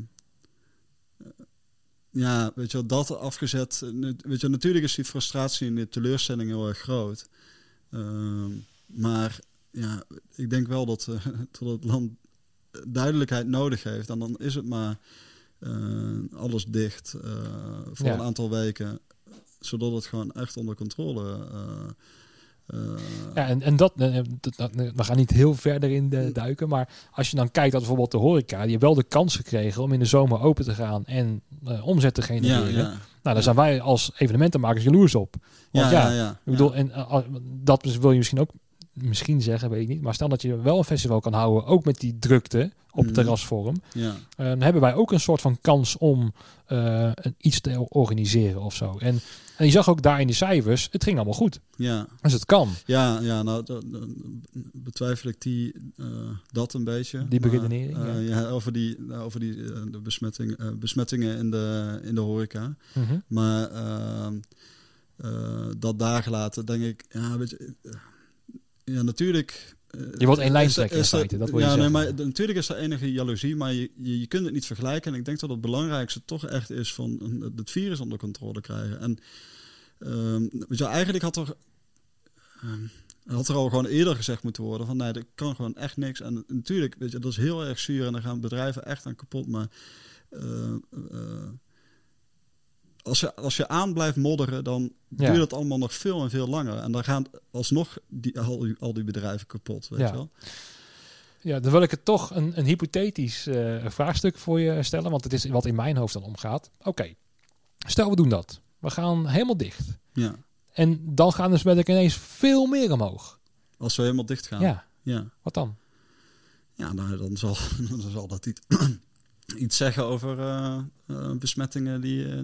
ja, weet je wel, dat afgezet. Weet je, natuurlijk is die frustratie en de teleurstelling heel erg groot. Uh, maar ja, ik denk wel dat, uh, dat het land duidelijkheid nodig heeft. En dan is het maar alles dicht uh, voor ja. een aantal weken, zodat het gewoon echt onder controle. Uh, ja, en, en dat, we gaan niet heel verder in de, duiken, maar als je dan kijkt dat bijvoorbeeld de horeca, die heeft wel de kans gekregen om in de zomer open te gaan en omzet te genereren. Ja, ja. Nou, daar zijn wij als evenementenmakers jaloers op. Want ja, ja, ik bedoel, en dat wil je misschien ook misschien zeggen, weet ik niet. Maar stel dat je wel een festival kan houden, ook met die drukte op mm. terrasvorm. Ja. Uh, dan hebben wij ook een soort van kans om uh, een, iets te organiseren of zo. En, en je zag ook daar in de cijfers, het ging allemaal goed. Ja. Dus het kan. Ja, ja nou betwijfel ik die, uh, dat een beetje. Die beredenering. Ja. ja. over die, over die de besmetting, besmettingen in de, in de horeca. Mm -hmm. Maar ehm, dat daar gelaten, denk ik, ja, weet je ja, natuurlijk. eh, Je wordt één lijn is er- trekken in feite, dat wil je ja, nee, zeggen. maar d- natuurlijk is er enige jaloezie, maar je, je, je kunt het niet vergelijken. En ik denk dat het belangrijkste toch echt is van een- het virus onder controle krijgen. En ehm, weet je, eigenlijk had er, ehm, had er al gewoon eerder gezegd moeten worden van nee, dat kan gewoon echt niks. En natuurlijk, weet je, dat is heel erg zuur en daar gaan bedrijven echt aan kapot. Maar eh, eh, als, je, als je aan blijft modderen, dan Ja. duurt het allemaal nog veel en veel langer. En dan gaan alsnog die, al, die, al die bedrijven kapot, weet Ja. je wel. Ja, dan wil ik het toch een, een hypothetisch eh, vraagstuk voor je stellen, want het is wat in mijn hoofd dan omgaat. Oké, stel we doen dat. We gaan helemaal dicht. Ja. En dan gaan de besmettingen ineens veel meer omhoog. Als we helemaal dicht gaan. Ja, Ja, wat dan? ja nou, dan, zal, dan zal dat iets, iets zeggen over eh, eh, besmettingen die eh,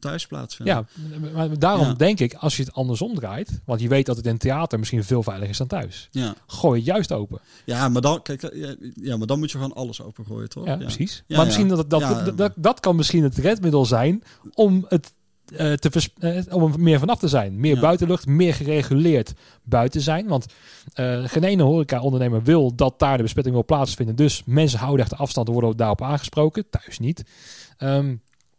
thuis plaatsvinden. Ja, maar daarom Ja. denk ik, als je het andersom draait, want je weet dat het in theater misschien veel veiliger is dan thuis, Ja. gooi het juist open. Ja, maar dan, kijk, ja, maar dan moet je gewoon alles opengooien, toch? Ja, precies. Ja, maar misschien dat, dat, dat, dat, dat kan misschien het redmiddel zijn om het eh, te vers- eh, om er meer vanaf te zijn. Meer Ja. buitenlucht, meer gereguleerd buiten zijn. Want eh geen ene horeca-ondernemer wil dat daar de besmetting wil plaatsvinden. Dus mensen houden echt de afstand en worden daarop aangesproken. Thuis niet. Ehm,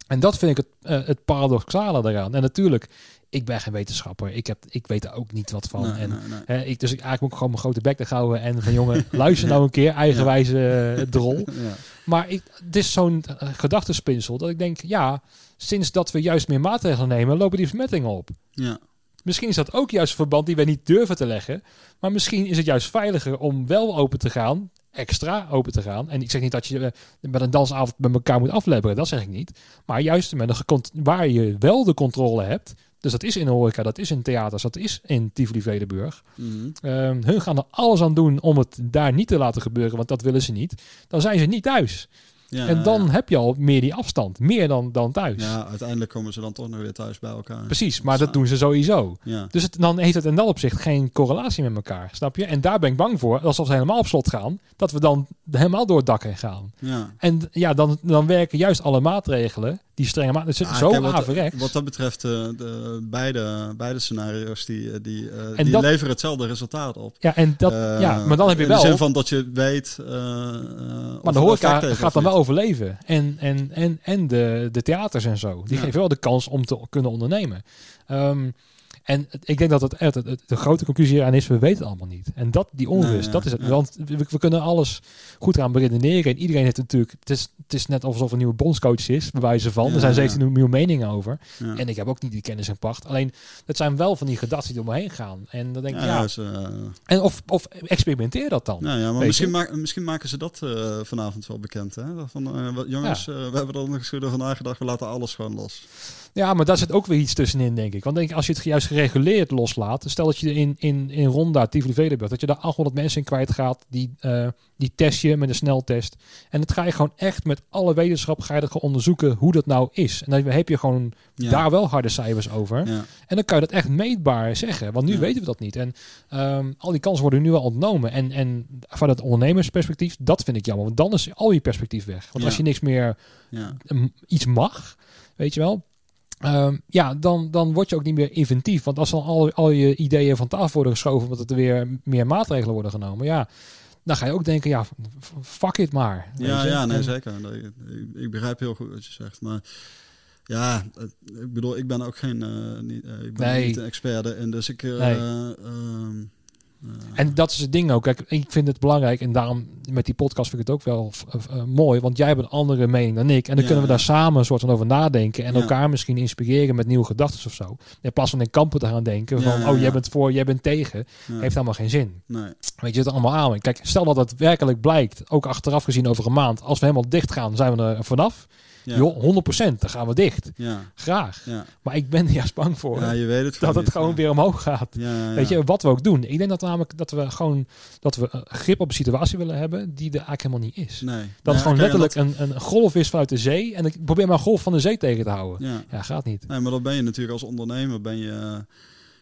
en dat vind ik het, het paradoxale daaraan. En natuurlijk, ik ben geen wetenschapper. Ik, heb, ik weet er ook niet wat van. Nee, en nee, nee. Hè, ik, dus ik eigenlijk moet ik gewoon mijn grote bek te houden en van jongen, luister nou een keer, eigenwijze eh, drol. Ja. Maar ik, het is zo'n eh, gedachtespinsel dat ik denk, ja, sinds dat we juist meer maatregelen nemen, lopen die besmettingen op. ja. Misschien is dat ook juist een verband die wij niet durven te leggen. Maar misschien is het juist veiliger om wel open te gaan, extra open te gaan. En ik zeg niet dat je eh, met een dansavond met elkaar moet aflebberen, dat zeg ik niet. Maar juist met een waar je wel de controle hebt. Dus dat is in de horeca, dat is in theaters, dat is in Tivoli Vredenburg. Mhm. Ehm, hun gaan er alles aan doen om het daar niet te laten gebeuren, want dat willen ze niet. Dan zijn ze niet thuis. Ja, en dan ja. heb je al meer die afstand. Meer dan, dan thuis. Ja, uiteindelijk komen ze dan toch nog weer thuis bij elkaar. Precies, maar dat doen ze sowieso. Ja. Dus het, dan heeft het in dat opzicht geen correlatie met elkaar. Snap je? En daar ben ik bang voor, als we helemaal op slot gaan, dat we dan helemaal door het dak heen gaan. Ja. En ja, dan, dan werken juist alle maatregelen, die strenge maatregelen, Ah, zo kijk, wat, wat dat betreft, eh, de, beide, beide scenario's die, eh, die, eh, En die dat- leveren hetzelfde resultaat op. Ja, en dat, ja, maar dan heb je in wel... de zin van dat je weet. Maar de horeca gaat dan wel overleven. En, en, en, en de, de theaters en zo. Die Ja. geven wel de kans om te kunnen ondernemen. Ehm, en ik denk dat het, het, het- de grote conclusie eraan is, we weten het allemaal niet. En dat, die onrust, ja, dat is het. ja. Want we, we kunnen alles goed gaan beredeneren. En iedereen heeft natuurlijk... Het is, het is net alsof er een nieuwe bondscoach is, bij wijze van. Ja, er zijn ja. 17 miljoen meningen over. Ja. En ik heb ook niet die kennis en pacht. Alleen, het zijn wel van die gedachten die er omheen gaan. En dan denk ik, ja, ja... ja, eh, en of, of experimenteer dat dan. ja, maar misschien, je? ma- misschien maken ze dat eh, vanavond wel bekend. Hè? Van, eh, jongens, we hebben er nog eens goed over nagedacht. We laten alles gewoon los. Ja, maar daar zit ook weer iets tussenin, denk ik. Want denk, ik, als je het juist gereguleerd loslaat, stel dat je in, in, in Ronda, Tivoli dat je daar 800 mensen in kwijt gaat, die, eh, die test je met een sneltest. En dat ga je gewoon echt met alle wetenschap ga je dat onderzoeken hoe dat nou is. En dan heb je gewoon Ja. daar wel harde cijfers over. Ja. En dan kan je dat echt meetbaar zeggen. Want nu Ja. weten we dat niet. En ehm, al die kansen worden nu wel ontnomen. En, en van het ondernemersperspectief, dat vind ik jammer. Want dan is al je perspectief weg. Want als je niks meer iets mag, weet je wel. Ehm, ja, dan, dan word je ook niet meer inventief. Want als dan al, al je ideeën van tafel worden geschoven, omdat er weer meer maatregelen worden genomen, ja, dan ga je ook denken, ja, fuck it maar. Ja, ja, nee, En- zeker. Ik, ik begrijp heel goed wat je zegt. Maar ja, ik bedoel, ik ben ook geen eh, niet, eh, ik ben Nee. niet een expert en dus ik. eh, Nee. ehm, eh, En dat is het ding ook. Kijk, ik vind het belangrijk en daarom met die podcast vind ik het ook wel eh, eh, mooi, want jij hebt een andere mening dan ik. En dan Ja, kunnen we daar samen een soort van over nadenken en Ja. elkaar misschien inspireren met nieuwe gedachten of zo. In plaats van in kampen te gaan denken van, ja, oh, jij bent voor, jij bent tegen. Heeft helemaal geen zin. nee. Weet je het allemaal aan? Kijk, stel dat het werkelijk blijkt, ook achteraf gezien over een maand, als we helemaal dicht gaan, zijn we er vanaf. Ja, Joh, 100%, dan gaan we dicht. ja, Graag. ja. Maar ik ben er juist bang voor ja, je weet het dat het gewoon weer omhoog gaat. Weet je, wat we ook doen. Ik denk dat namelijk dat we gewoon dat we eh, grip op de situatie willen hebben die er eigenlijk helemaal niet is. Nee. Dat het gewoon letterlijk een, een golf is vanuit de zee en ik probeer maar een golf van de zee tegen te houden. ja. Gaat niet. Nee, maar dan ben je natuurlijk als ondernemer, ben je,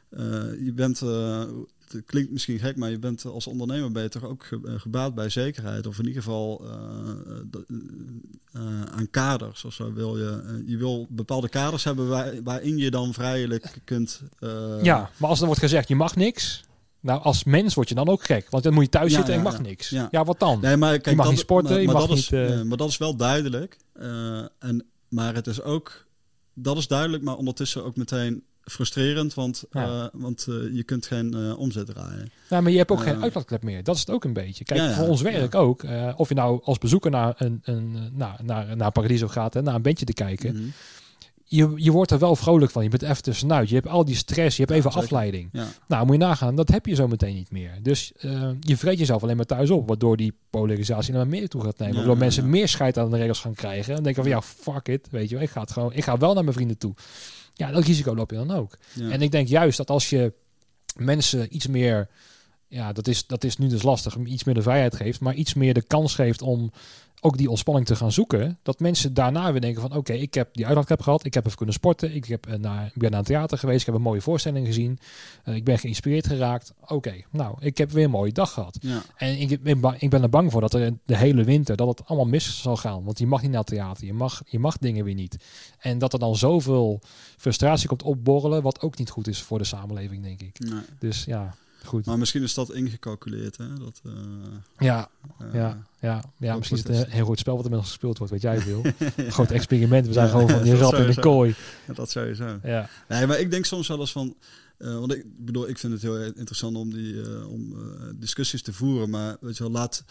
eh, je bent, eh, het klinkt misschien gek, maar je bent als ondernemer ben je toch ook eh, gebaat bij zekerheid. Of in ieder geval eh, eh, aan kaders of zo wil je. je wil bepaalde kaders hebben waar, waarin je dan vrijelijk kunt... Ja, maar als er wordt gezegd je mag niks, Nou, als mens word je dan ook gek. Want dan moet je thuis Ja, zitten en ja, mag ja. niks. Ja. Wat dan? Nee, maar kijk, Je mag dat- niet sporten, maar, je maar mag dat is, niet, nee, maar dat is wel duidelijk. En, maar het is ook, dat is duidelijk, maar ondertussen ook meteen frustrerend, want, Ja. eh, want eh, je kunt geen eh, omzet draaien. Ja, maar je hebt ook geen uitlaatklep meer. Dat is het ook een beetje. Kijk, Ja, ja, voor ons werk ook. of je nou als bezoeker naar, een, een, naar, naar, naar Paradiso gaat, hè, naar een bandje te kijken. Mhm. Je, je wordt er wel vrolijk van. Je bent even tussenuit. Je hebt al die stress. Je hebt even afleiding. Nou, moet je nagaan. Dat heb je zo meteen niet meer. Dus je vreet jezelf alleen maar thuis op. Waardoor die polarisatie naar meer toe gaat nemen. Waardoor mensen meer scheid aan de regels gaan krijgen. En denken van ja, fuck it. Weet je wel. Ik ga, het gewoon, ik ga wel naar mijn vrienden toe. Ja, dat risico loop je dan ook. Ja. En ik denk juist dat als je mensen iets meer, ja, dat is, dat is nu dus lastig, iets meer de vrijheid geeft, maar iets meer de kans geeft om ook die ontspanning te gaan zoeken, dat mensen daarna weer denken van oké, ik heb die uitlaatklep gehad, ik heb even kunnen sporten, ik, heb, eh, naar, ik ben naar het theater geweest, ik heb een mooie voorstelling gezien, eh, ik ben geïnspireerd geraakt. Oké, nou, ik heb weer een mooie dag gehad. ja. En ik ik ben er bang voor dat er de hele winter dat het allemaal mis zal gaan. Want je mag niet naar het theater, je mag, je mag dingen weer niet. En dat er dan zoveel frustratie komt opborrelen, wat ook niet goed is voor de samenleving, denk ik. Nee. Dus ja, goed. Maar misschien is dat ingecalculeerd, hè? Dat, eh, Ja, eh, ja, ja, ja ook misschien is het een heel goed spel wat er met ons gespeeld wordt, weet jij wil. Groot experiment, we zijn Ja, gewoon van die rat in de kooi. ja, dat sowieso. Ja, Nee, maar ik denk soms wel eens van. eh, want ik bedoel, ik vind het heel interessant om die om discussies te voeren. Maar weet je wel, laat,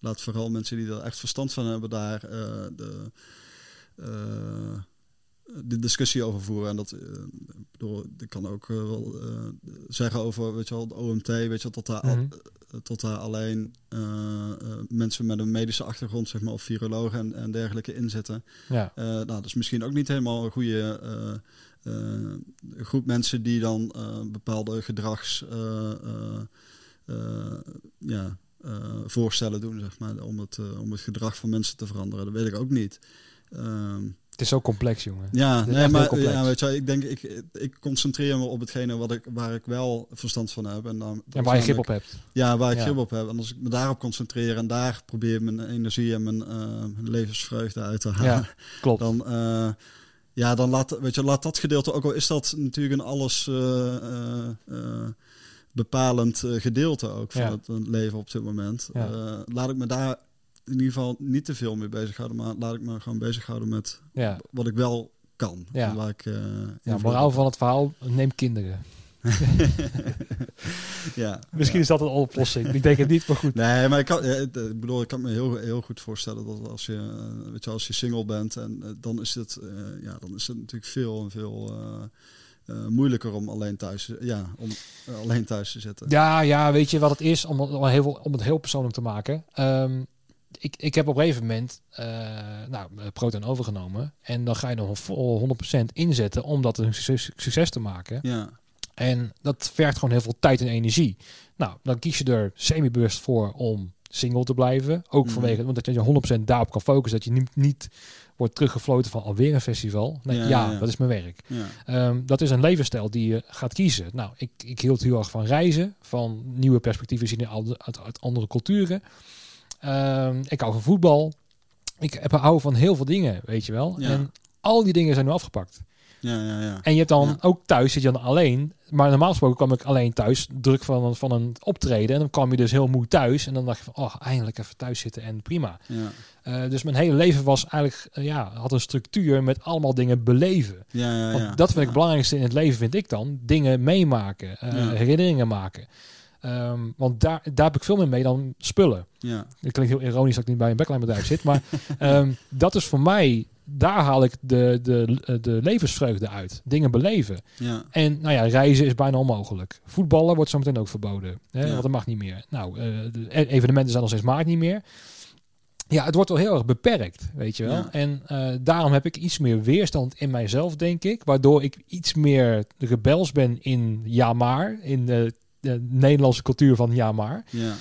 laat vooral mensen die er echt verstand van hebben, daar de, de discussie over voeren. En dat eh, ik bedoel, ik kan ook eh, wel eh, zeggen over weet je wel, de OMT, weet je wel, tot daar, al- Mhm. tot daar alleen mensen met een medische achtergrond, zeg maar, of virologen en, en dergelijke inzetten. ja, nou, dat is misschien ook niet helemaal een goede groep mensen die dan bepaalde gedrags ja, voorstellen doen, zeg maar, om het, om het gedrag van mensen te veranderen. Dat weet ik ook niet. Ehm, het is zo complex, jongen. ja, nee, maar ja, weet je, ik denk, ik, ik concentreer me op hetgene wat ik, waar ik wel verstand van heb. En, dan, En waar je grip op hebt. Ja, waar ik Ja. grip op heb. En als ik me daarop concentreer en daar probeer mijn energie en mijn eh, levensvreugde uit te halen, Ja, klopt. dan, eh, ja, dan laat, weet je, laat dat gedeelte, ook al is dat natuurlijk een alles eh, bepalend gedeelte ook van Ja. het leven op dit moment. Laat ik me daar in ieder geval niet te veel mee bezighouden, maar laat ik me gewoon bezighouden met Ja, wat ik wel kan. Ja. En waar ik, eh, ja moraal van het verhaal, neem kinderen. ja. Misschien is dat een oplossing. Ik denk het niet, maar goed. Nee, maar ik, kan, eh, het, eh, ik bedoel, ik kan me heel, heel goed voorstellen dat als je, weet je, als je single bent, en dan is het, eh, ja, dan is het natuurlijk veel en veel eh, eh, moeilijker om alleen thuis, ja, om alleen thuis te zitten. Ja, ja, weet je wat het is? Om, het- om, heel, om het heel persoonlijk te maken. Ehm, ik, ik heb op een gegeven moment eh nou, eh, Proton overgenomen. En dan ga je nog vol 100% inzetten om dat een succes, succes te maken. Ja, En dat vergt gewoon heel veel tijd en energie. Nou, dan kies je er semi-bewust voor om single te blijven. Ook Mhm. vanwege omdat je 100% daarop kan focussen. Dat je niet, niet wordt teruggefloten van alweer een festival. Nee, Ja, ja, ja, ja. dat is mijn werk. ja, Ehm, dat is een levensstijl die je gaat kiezen. Nou, ik, ik hield heel erg van reizen, van nieuwe perspectieven zien uit, uit, uit andere culturen. Ehm, ik hou van voetbal. Ik heb, hou van heel veel dingen, weet je wel. Ja. En al die dingen zijn nu afgepakt. ja, ja, ja. En je hebt dan Ja. ook thuis, zit je dan alleen. Maar normaal gesproken kwam ik alleen thuis, druk van, een- van een optreden. En dan kwam je dus heel moe thuis. En dan dacht je van, oh, eindelijk even thuis zitten en prima. ja. Eh, dus mijn hele leven was eigenlijk, eh, ja, had een structuur met allemaal dingen beleven. Ja, ja, Want ja. dat vind ik het belangrijkste in het leven, vind ik dan. Dingen meemaken, eh, herinneringen maken. Ehm, want daar, daar heb ik veel meer mee dan spullen. Ja, Het klinkt heel ironisch dat ik niet bij een backline zit. Maar ehm, dat is voor mij, daar haal ik de, de, de levensvreugde uit. Dingen beleven. ja, En nou ja, reizen is bijna onmogelijk. Voetballen wordt zometeen ook verboden. Hè, Ja. Want dat mag niet meer. Nou, eh, de evenementen zijn nog steeds maart niet meer. Ja, het wordt wel heel erg beperkt, weet je wel. Ja. En eh, daarom heb ik iets meer weerstand in mijzelf, denk ik. Waardoor ik iets meer rebels ben in ja maar. In de, de Nederlandse cultuur van ja maar. ja,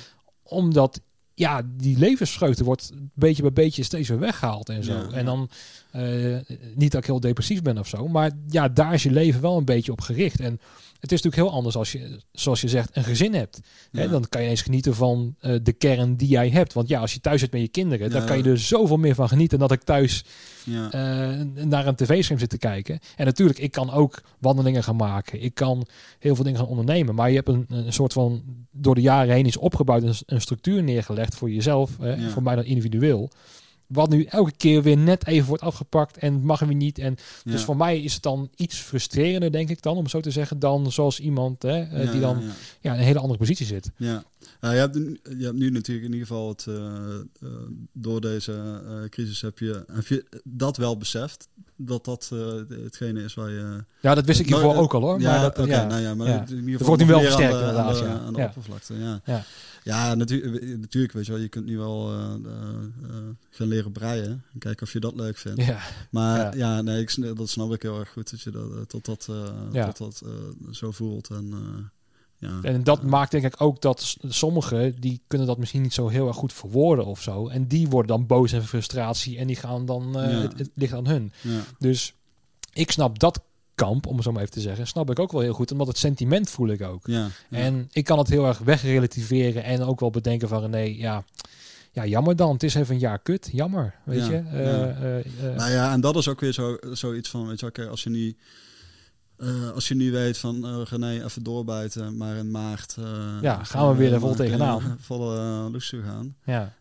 Omdat ja, die levensvreugde wordt beetje bij beetje steeds weer weggehaald en zo. Ja, ja. En dan, eh, niet dat ik heel depressief ben of zo, maar ja, daar is je leven wel een beetje op gericht. En het is natuurlijk heel anders als je, zoals je zegt, een gezin hebt. Hè, Ja. dan kan je eens genieten van eh, de kern die jij hebt. Want ja, als je thuis zit met je kinderen, dan kan je er zoveel meer van genieten dan dat ik thuis Ja. eh, naar een tv-scherm zit te kijken. En natuurlijk, ik kan ook wandelingen gaan maken. Ik kan heel veel dingen gaan ondernemen. Maar je hebt een, een soort van, door de jaren heen is opgebouwd, een, een structuur neergelegd voor jezelf. Hè. Voor mij dan individueel. Wat nu elke keer weer net even wordt afgepakt en het mag weer niet. En dus voor mij is het dan iets frustrerender, denk ik dan, om zo te zeggen, dan zoals iemand hè, eh, Ja, die dan ja, ja. in een hele andere positie zit. Ja, ja je, hebt, nu- je hebt nu natuurlijk in ieder geval het, eh, eh, door deze crisis heb je, heb je dat wel beseft. Dat dat hetgene is waar je... Ja, dat wist ik Nou, hiervoor ook al hoor. Ja, maar dat, oké, ja. nou ja, maar ja. in ieder geval wordt nu wel versterkt aan aan de, aan oppervlakte. Ja, Ja. ja natu- natuurlijk, weet je wel, je kunt nu wel eh, eh, eh, gaan leren breien en kijken of je dat leuk vindt. Ja. Maar Ja. ja, nee, ik, dat snap ik heel erg goed dat je dat, eh, tot dat, eh, Ja. tot dat eh, zo voelt. En, eh, ja. En dat maakt denk ik ook dat sommigen, die kunnen dat misschien niet zo heel erg goed verwoorden of zo. En die worden dan boos en frustratie en die gaan dan, eh, het, het ligt aan hun. ja. Dus ik snap dat kamp, om het zo maar even te zeggen, snap ik ook wel heel goed. Omdat het sentiment voel ik ook. Ja, ja. En ik kan het heel erg wegrelativeren en ook wel bedenken van nee, ja, ja, jammer dan. Het is even een jaar kut, jammer, weet Ja, je. Ja. eh, Nou ja, en dat is ook weer zo, zoiets van, weet je, oké, als je niet, als je niet weet van eh René even doorbijten, maar in maart. Ja, gaan we weer er vol tegenaan. Volle uh, toe gaan. ja.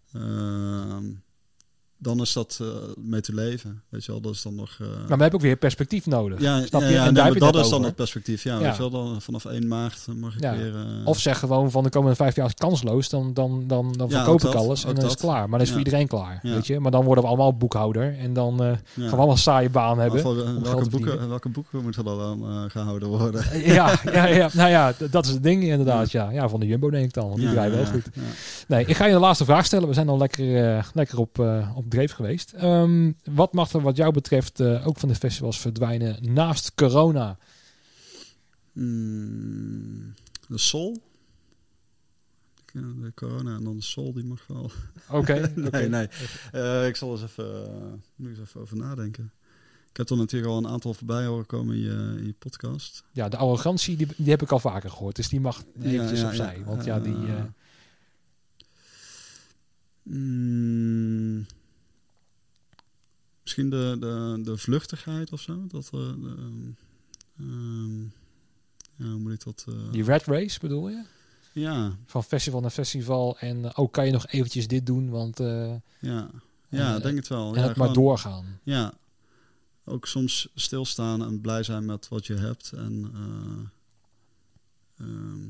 Dan is dat eh, mee te leven, weet je wel. Dat is dan nog. eh, Maar dan heb ik ook weer perspectief nodig. ja, snap ja, je? ja, En nee, maar dat is dan het perspectief. Ja, Ja. weet je wel, dan vanaf 1 maart mag ik Ja. weer. eh, Of zeg gewoon van de komende vijf jaar kansloos, dan, dan, dan, dan verkoop ik dat, alles en dan is het klaar. Maar dan is voor iedereen klaar, weet je. Maar dan worden we allemaal boekhouder en dan gaan we allemaal een saaie baan hebben. Voor, welke, boeken, welke boeken moeten dan eh, gehouden worden? ja, ja, ja, nou ja, dat is het ding inderdaad. Ja, ja van de Jumbo denk ik dan, want die draaien wel goed. Nee, ik ga je de laatste vraag stellen. We zijn al lekker, lekker op, op dreef geweest. Ehm, wat mag er wat jou betreft eh, ook van de festivals verdwijnen naast corona? Mm, de Sol. De corona en dan de Sol, die mag wel. Oké, nee, nee. Eh, ik zal eens even, nu eens even over nadenken. Ik heb er natuurlijk al een aantal voorbij horen komen in je, in je podcast. Ja, de arrogantie, die, die heb ik al vaker gehoord. Dus die mag eventjes ja, opzij. ja. Want ja, die... Eh, eh, Mm, misschien de, de, de vluchtigheid of zo. Dat, eh, de, ehm, ja, hoe moet ik dat... eh, die red race bedoel je? ja, Van festival naar festival. En eh, ook kan je nog eventjes dit doen, want... ja. Ja, En, denk het wel. en ja, het maar doorgaan. Ja, ook soms stilstaan en blij zijn met wat je hebt. En eh, ehm,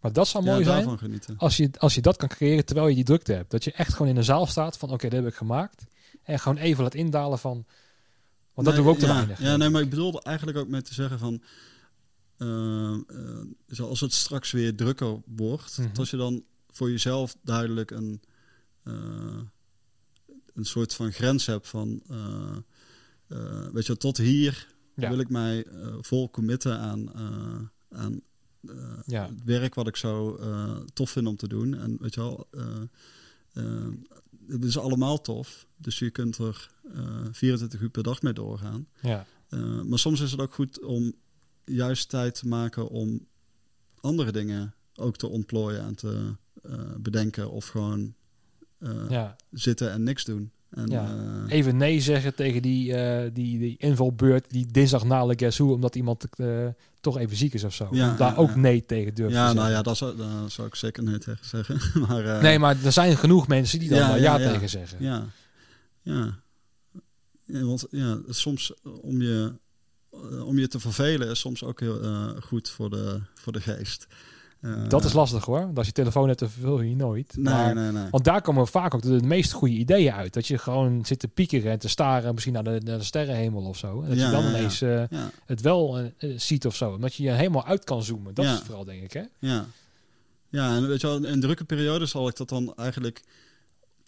Maar dat zou ja, mooi zijn als je, als je dat kan creëren terwijl je die drukte hebt. Dat je echt gewoon in een zaal staat van oké, dat heb ik gemaakt. En gewoon even laat indalen van... Want dat Nee, doen we ook te ja, weinig. Ja, nee, maar ik bedoelde eigenlijk ook met te zeggen van... eh, eh, zoals het straks weer drukker wordt... Mhm. dat je dan voor jezelf duidelijk een... eh, een soort van grens hebt van... weet je, tot hier Ja. wil ik mij vol committen aan... aan Ja. het werk wat ik zo tof vind om te doen. En weet je wel, het is allemaal tof. Dus je kunt er eh 24 uur per dag mee doorgaan. Ja. Eh, maar soms is het ook goed om juist tijd te maken om andere dingen ook te ontplooien en te eh, bedenken. Of gewoon eh, ja. zitten en niks doen. En, Ja. eh, Even nee zeggen tegen die, eh, die, die invalbeurt die dinsdag na Le Guess Who, omdat iemand eh, toch even ziek is of zo. Ja, Daar ja, ook nee tegen durven ja, te nou zeggen. ja, dat zou, daar zou ik zeker nee tegen zeggen. maar, Nee, maar er zijn genoeg mensen die dan Ja, tegen zeggen. Ja, ja. ja want ja, soms om je, om je te vervelen is soms ook heel goed voor de, voor de geest. Eh, Dat is lastig hoor. Want als je telefoon hebt, dan vervul je nooit. Nee, maar, nee, nee. Want daar komen vaak ook de, de meest goede ideeën uit. Dat je gewoon zit te piekeren en te staren misschien naar de, naar de sterrenhemel of zo. En dat Ja, je dan ja, ineens eh, het wel eh, ziet of zo. Omdat je je helemaal uit kan zoomen. Dat is het vooral denk ik hè. ja. Ja, en weet je wel, in drukke periodes zal ik dat dan eigenlijk,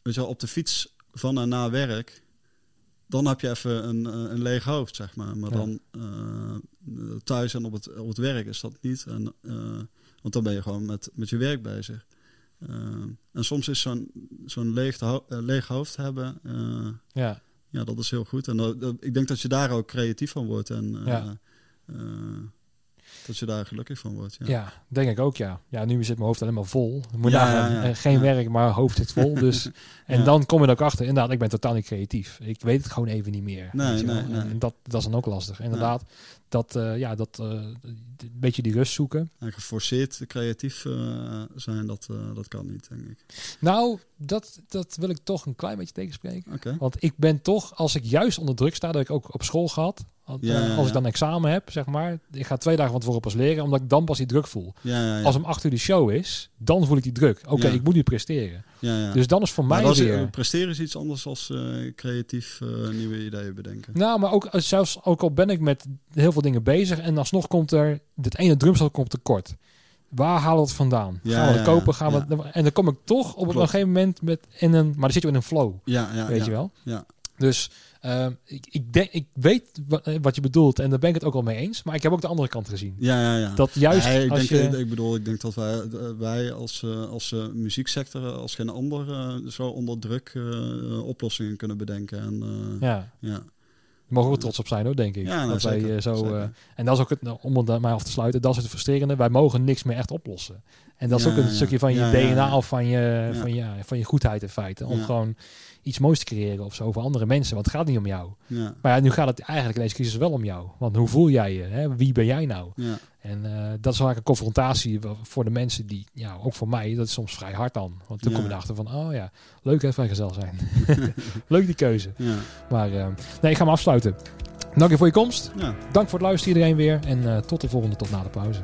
weet je wel, op de fiets van en na werk. Dan heb je even een, een leeg hoofd, zeg maar. Maar dan thuis en op het, op het werk is dat niet. En, want dan ben je gewoon met, met je werk bezig. Eh, en soms is zo'n zo'n leeg, ho- eh, leeg hoofd hebben, eh, Ja. ja, dat is heel goed. En dat, dat- ik denk dat je daar ook creatief van wordt. En, Ja. Eh, dat je daar gelukkig van wordt. Ja. Ja, denk ik ook, ja. Ja, nu zit mijn hoofd alleen maar vol. Moet Ja, eh, Geen werk, maar hoofd zit vol. Dus, en dan kom je er ook achter. Inderdaad, ik ben totaal niet creatief. Ik weet het gewoon even niet meer. Nee, nee, nee. En dat, dat is dan ook lastig. Inderdaad, dat, eh, ja, dat, eh, een beetje die rust zoeken. En geforceerd creatief eh, zijn, dat, eh, dat kan niet, denk ik. Nou, dat, dat wil ik toch een klein beetje tegenspreken. Oké. Want ik ben toch, als ik juist onder druk sta, dat ik ook op school gehad. Want, Ja, eh, ja, als ik dan examen heb, zeg maar. Ik ga twee dagen van tevoren pas leren, omdat ik dan pas die druk voel. Ja, ja, ja. Als om acht uur de show is, dan voel ik die druk. Oké, ik moet nu presteren. ja, ja. Dus dan is voor Maar mij weer... presteren is iets anders als eh, creatief eh, nieuwe ideeën bedenken. Nou, maar ook zelfs ook al ben ik met heel veel dingen bezig en alsnog komt er dit ene drumstel komt tekort. Waar halen we het vandaan? Ja, gaan we het kopen? Gaan we het- en dan kom ik toch op een gegeven moment met in een, maar dan zit je in een flow, Ja, ja, weet ja. je wel? Ja. Dus ehm, ik, ik, denk, ik weet wat, eh, wat je bedoelt en daar ben ik het ook al mee eens. Maar ik heb ook de andere kant gezien. Ja, ja, ja. Dat juist ik, als denk, je... ik bedoel, ik denk dat wij, eh, wij als, eh, als eh, muzieksector, eh, als geen ander, eh, zo onder druk eh, oplossingen kunnen bedenken. En, eh, ja. ja, daar mogen we trots op zijn hoor, denk ik. Ja, nou, dat wij zeker, eh, zo... eh, en dat is ook het, nou, om het mij af te sluiten, dat is het frustrerende. Wij mogen niks meer echt oplossen. En dat is Ja, ook een stukje van je DNA of van je, van, ja, van je goedheid in feite. Om gewoon iets moois te creëren of zo voor andere mensen. Want het gaat niet om jou. ja, Maar ja, nu gaat het eigenlijk in deze crisis wel om jou. Want hoe voel jij je? Hè? Wie ben jij nou? ja, En eh, dat is eigenlijk een confrontatie voor de mensen die, ja, ook voor mij, dat is soms vrij hard dan. Want toen Ja. kom je erachter van, oh ja, leuk hè, vrijgezel zijn. leuk die keuze. ja, Maar eh, nee, ik ga hem afsluiten. Dank je voor je komst. ja. Dank voor het luisteren iedereen weer. En eh, tot de volgende, tot na de pauze.